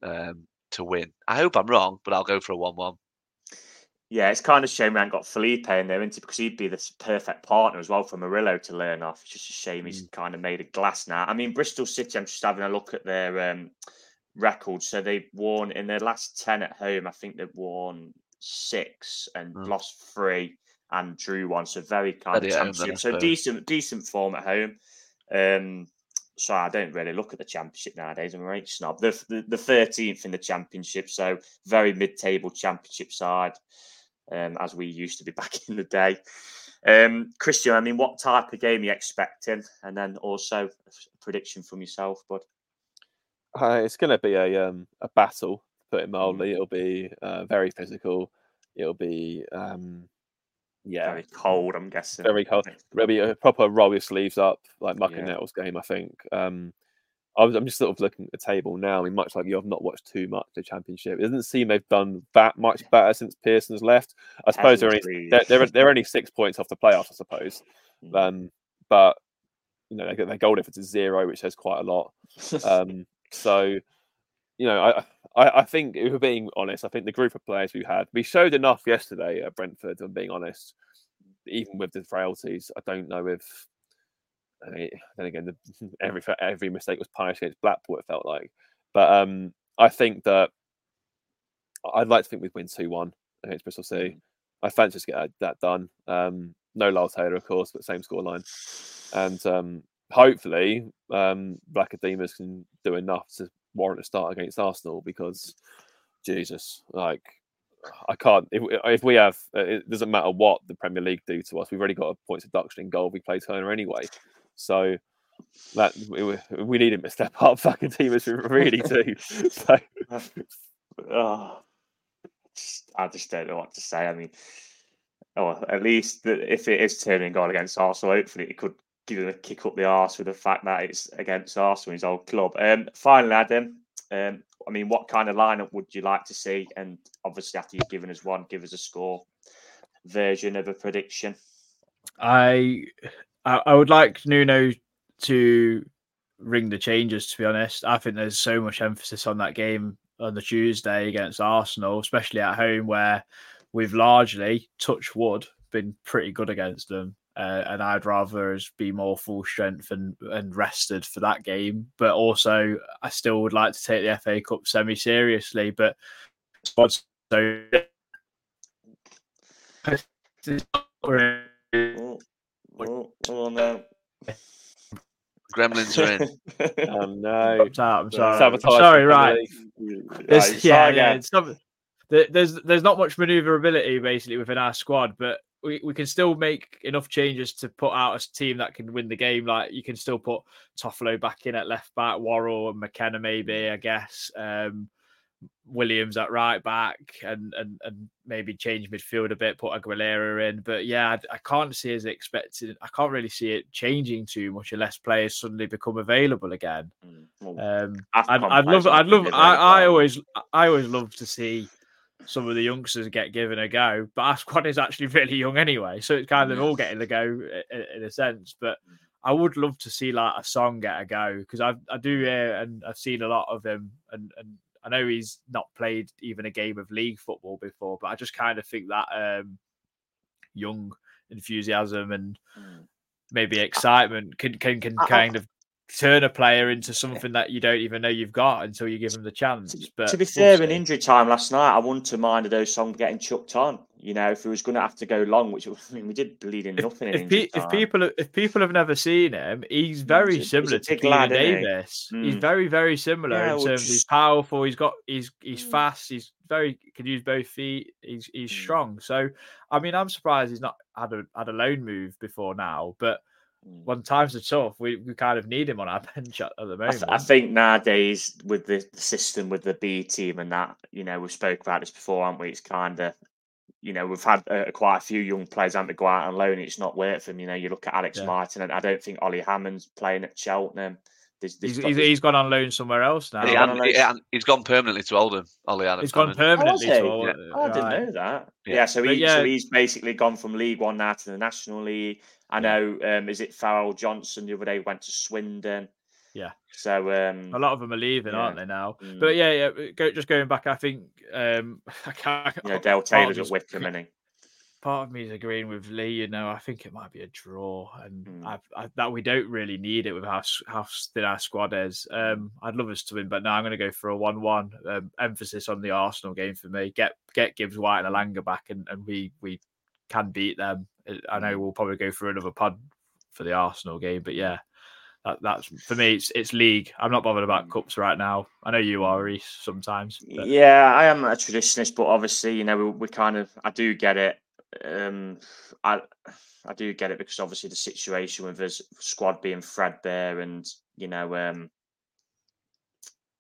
um, to win. I hope I'm wrong, but I'll go for a one-one. Yeah, it's kind of a shame we haven't got Felipe in there, isn't it? Because he'd be the perfect partner as well for Murillo to learn off. It's just a shame he's kind of made a glass now. I mean, Bristol City, I'm just having a look at their um, record. So they've won in their last 10 at home, I think they've won six and Mm. lost three and drew one. So very kind of at home then, championship. So decent, decent form at home. Um, so I don't really look at the championship nowadays. I'm a right snob. The, the, the 13th in the championship, so very mid-table championship side, um, as we used to be back in the day. Um, Christian, I mean, what type of game are you expecting? And then also a prediction from yourself, bud. Uh, it's going to be a um, a battle, put Mm. it mildly. It'll be uh, very physical. It'll be um, yeah, Very cold, I'm guessing. very cold. It'll be a proper roll your sleeves up, like Muck and Yeah. Nettles game. I think. Um, was, I'm just sort of looking at the table now. I mean, much like you, I've not watched too much the championship. It doesn't seem they've done that much better since Pearson's left. I suppose they're only they're, they're, they're only six points off the playoffs, I suppose. Mm. Um, but you know, their goal difference is zero, which says quite a lot. Um, so, you know, I, I I think if we're being honest, I think the group of players we had, we showed enough yesterday at Brentford. I'm being honest, even with the frailties, I don't know if. I mean, then again, the, every every mistake was punished against Blackpool. It felt like, but um, I think that I'd like to think we'd win two one against Bristol City. I fancy just get that, done. Um, no Lyle Taylor, of course, but same scoreline, and um, hopefully um, Vlachodimos can do enough to warrant a start against Arsenal because Jesus, like I can't. If, if we have, it doesn't matter what the Premier League do to us. We've already got a points deduction in goal. We play Turner anyway, so that we, we- we need him to step up. Fucking Demus, we really do. So oh, just- I just don't know what to say. I mean, oh, at least the, if it is Turner goal against Arsenal, hopefully it could give him a kick up the arse with the fact that it's against Arsenal, his old club. Um, finally, Adam, um, I mean, what kind of lineup would you like to see? And obviously, after you've given us one, give us a score version of a prediction. I I I would like Nuno to ring the changes. To be honest, I think there's so much emphasis on that game on the Tuesday against Arsenal, especially at home, where we've largely touch wood been pretty good against them. Uh, and I'd rather us be more full strength and, and rested for that game. But also, I still would like to take the FA Cup semi seriously. But so No. Gremlins are in. oh no, out. I'm sorry. Sabotage I'm sorry, the right. Premier League. There's, Right, yeah, yeah. It's not, there's there's not much maneuverability basically within our squad, but we, we can still make enough changes to put out a team that can win the game. Like you can still put Toffolo back in at left back, Worrall and McKenna maybe, I guess. Um, Williams at right back, and and and maybe change midfield a bit, put Aguilera in. But yeah, I, I can't see as expected. I can't really see it changing too much unless players suddenly become available again. Mm, Um, I'd, I'd love, I'd love, I, I always, I always love to see some of the youngsters get given a go. But our squad is actually really young anyway, so it's kind of all getting a go in, in a sense. But I would love to see like Osong get a go because I, I do hear and I've seen a lot of him, and and I know he's not played even a game of league football before, but I just kind of think that um, young enthusiasm and Mm. maybe excitement can can can I- I- kind of turn a player into something that you don't even know you've got until you give them the chance. But to be we'll fair, in injury time last night, I wouldn't have minded those songs getting chucked on. You know, if he was going to have to go long, which I mean, we did bleeding nothing. If, in pe- injury if people if people have never seen him, he's very he's similar a to lad, isn't he? Davis. He's Mm. very very similar Yeah, in terms of he's powerful. He's got he's he's Mm. fast. He's very can use both feet. He's he's Mm. strong. So I mean, I'm surprised he's not had a had a loan move before now. But Mm. When times are tough, we, we kind of need him on our bench at, at the I, moment. th- I think nowadays with the, the system with the B team and that, you know, we've spoke about this before, haven't we? It's kind of, you know, we've had uh, quite a few young players haven't go out on loan. It's not worked for them. You know, you look at Alex Yeah. Mighten, and I don't think Ollie Hammond's playing at Cheltenham. There's, there's he's, got- he's gone on loan somewhere else now. He had, he, he's gone permanently to Oldham. Ollie Adam. he's gone permanently. Oh, to he? all- Yeah. Oh, I didn't right. know that. Yeah. Yeah, so But he yeah. so he's basically gone from League One now to the National League. I know, um, is it Farrell Johnson the other day went to Swindon? Yeah. So um, A lot of them are leaving, aren't they now? Mm. But yeah, yeah. Go, just going back, I think um, I can't, you know, Dale Taylor's at Wycombe, and part of me is agreeing with Lee. You know, I think it might be a draw, and Mm. I, I, that we don't really need it with how how thin our squad is. Um, I'd love us to win, but now I'm going to go for a one-one. Um, emphasis on the Arsenal game for me. Get get Gibbs White and Elanga back, and, and we we can beat them. I know we'll probably go for another pod for the Arsenal game, but yeah. That, that's for me. It's it's league. I'm not bothered about cups right now. I know you are, Reiss. Sometimes, but yeah, I am a traditionalist, but obviously, you know, we, we kind of I do get it. Um, I I do get it because obviously the situation with his squad being threadbare and you know, um,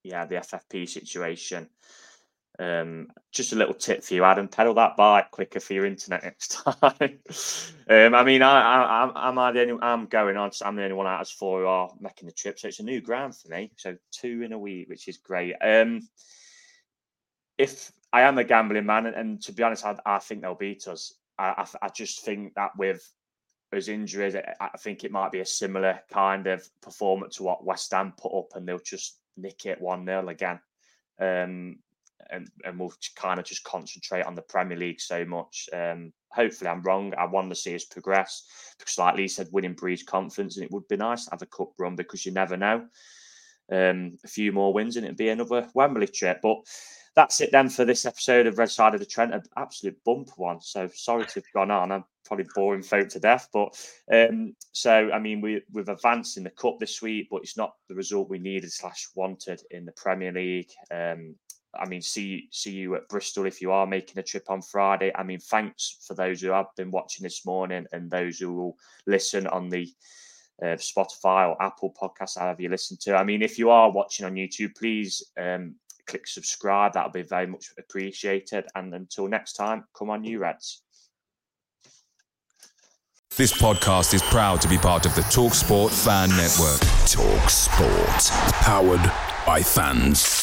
yeah, the FFP situation. Um, just a little tip for you, Adam: pedal that bike quicker for your internet next time. um, I mean, I, I, I'm, I'm, the only, I'm going on. I'm the only one out of four who are making the trip, so it's a new ground for me. So two in a week, which is great. Um, if I am a gambling man, and, and to be honest, I, I think they'll beat us. I, I, I just think that with his injuries, I, I think it might be a similar kind of performance to what West Ham put up, and they'll just nick it one 0 again. Um, and, and we'll kind of just concentrate on the Premier League so much. Um, hopefully, I'm wrong. I want to see us progress because, like Lee said, winning breeds confidence, and it would be nice to have a cup run because you never know. Um, a few more wins, and it'd be another Wembley trip. But that's it then for this episode of Red Side of the Trent. An absolute bump one. So sorry to have gone on. I'm probably boring folk to death. But um, so I mean, we we've advanced in the cup this week, but it's not the result we needed slash wanted in the Premier League. Um, I mean, see see you at Bristol if you are making a trip on Friday. I mean, thanks for those who have been watching this morning and those who will listen on the uh, Spotify or Apple podcast, however you listen to. I mean, if you are watching on YouTube, please um, click subscribe. That'll be very much appreciated. And until next time, come on, you Reds. This podcast is proud to be part of the TalkSport Fan Network. TalkSport, powered by fans.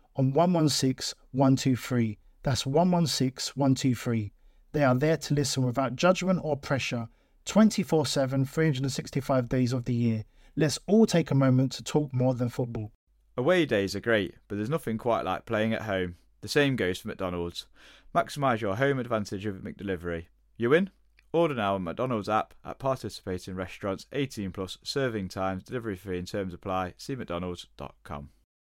on 116 123. That's 116 123. They are there to listen without judgment or pressure 24 7, 365 days of the year. Let's all take a moment to talk more than football. Away days are great, but there's nothing quite like playing at home. The same goes for McDonald's. Maximise your home advantage with McDelivery. You in? Order now on McDonald's app at participating restaurants 18 plus serving times, delivery fee and terms apply. See McDonald's.com.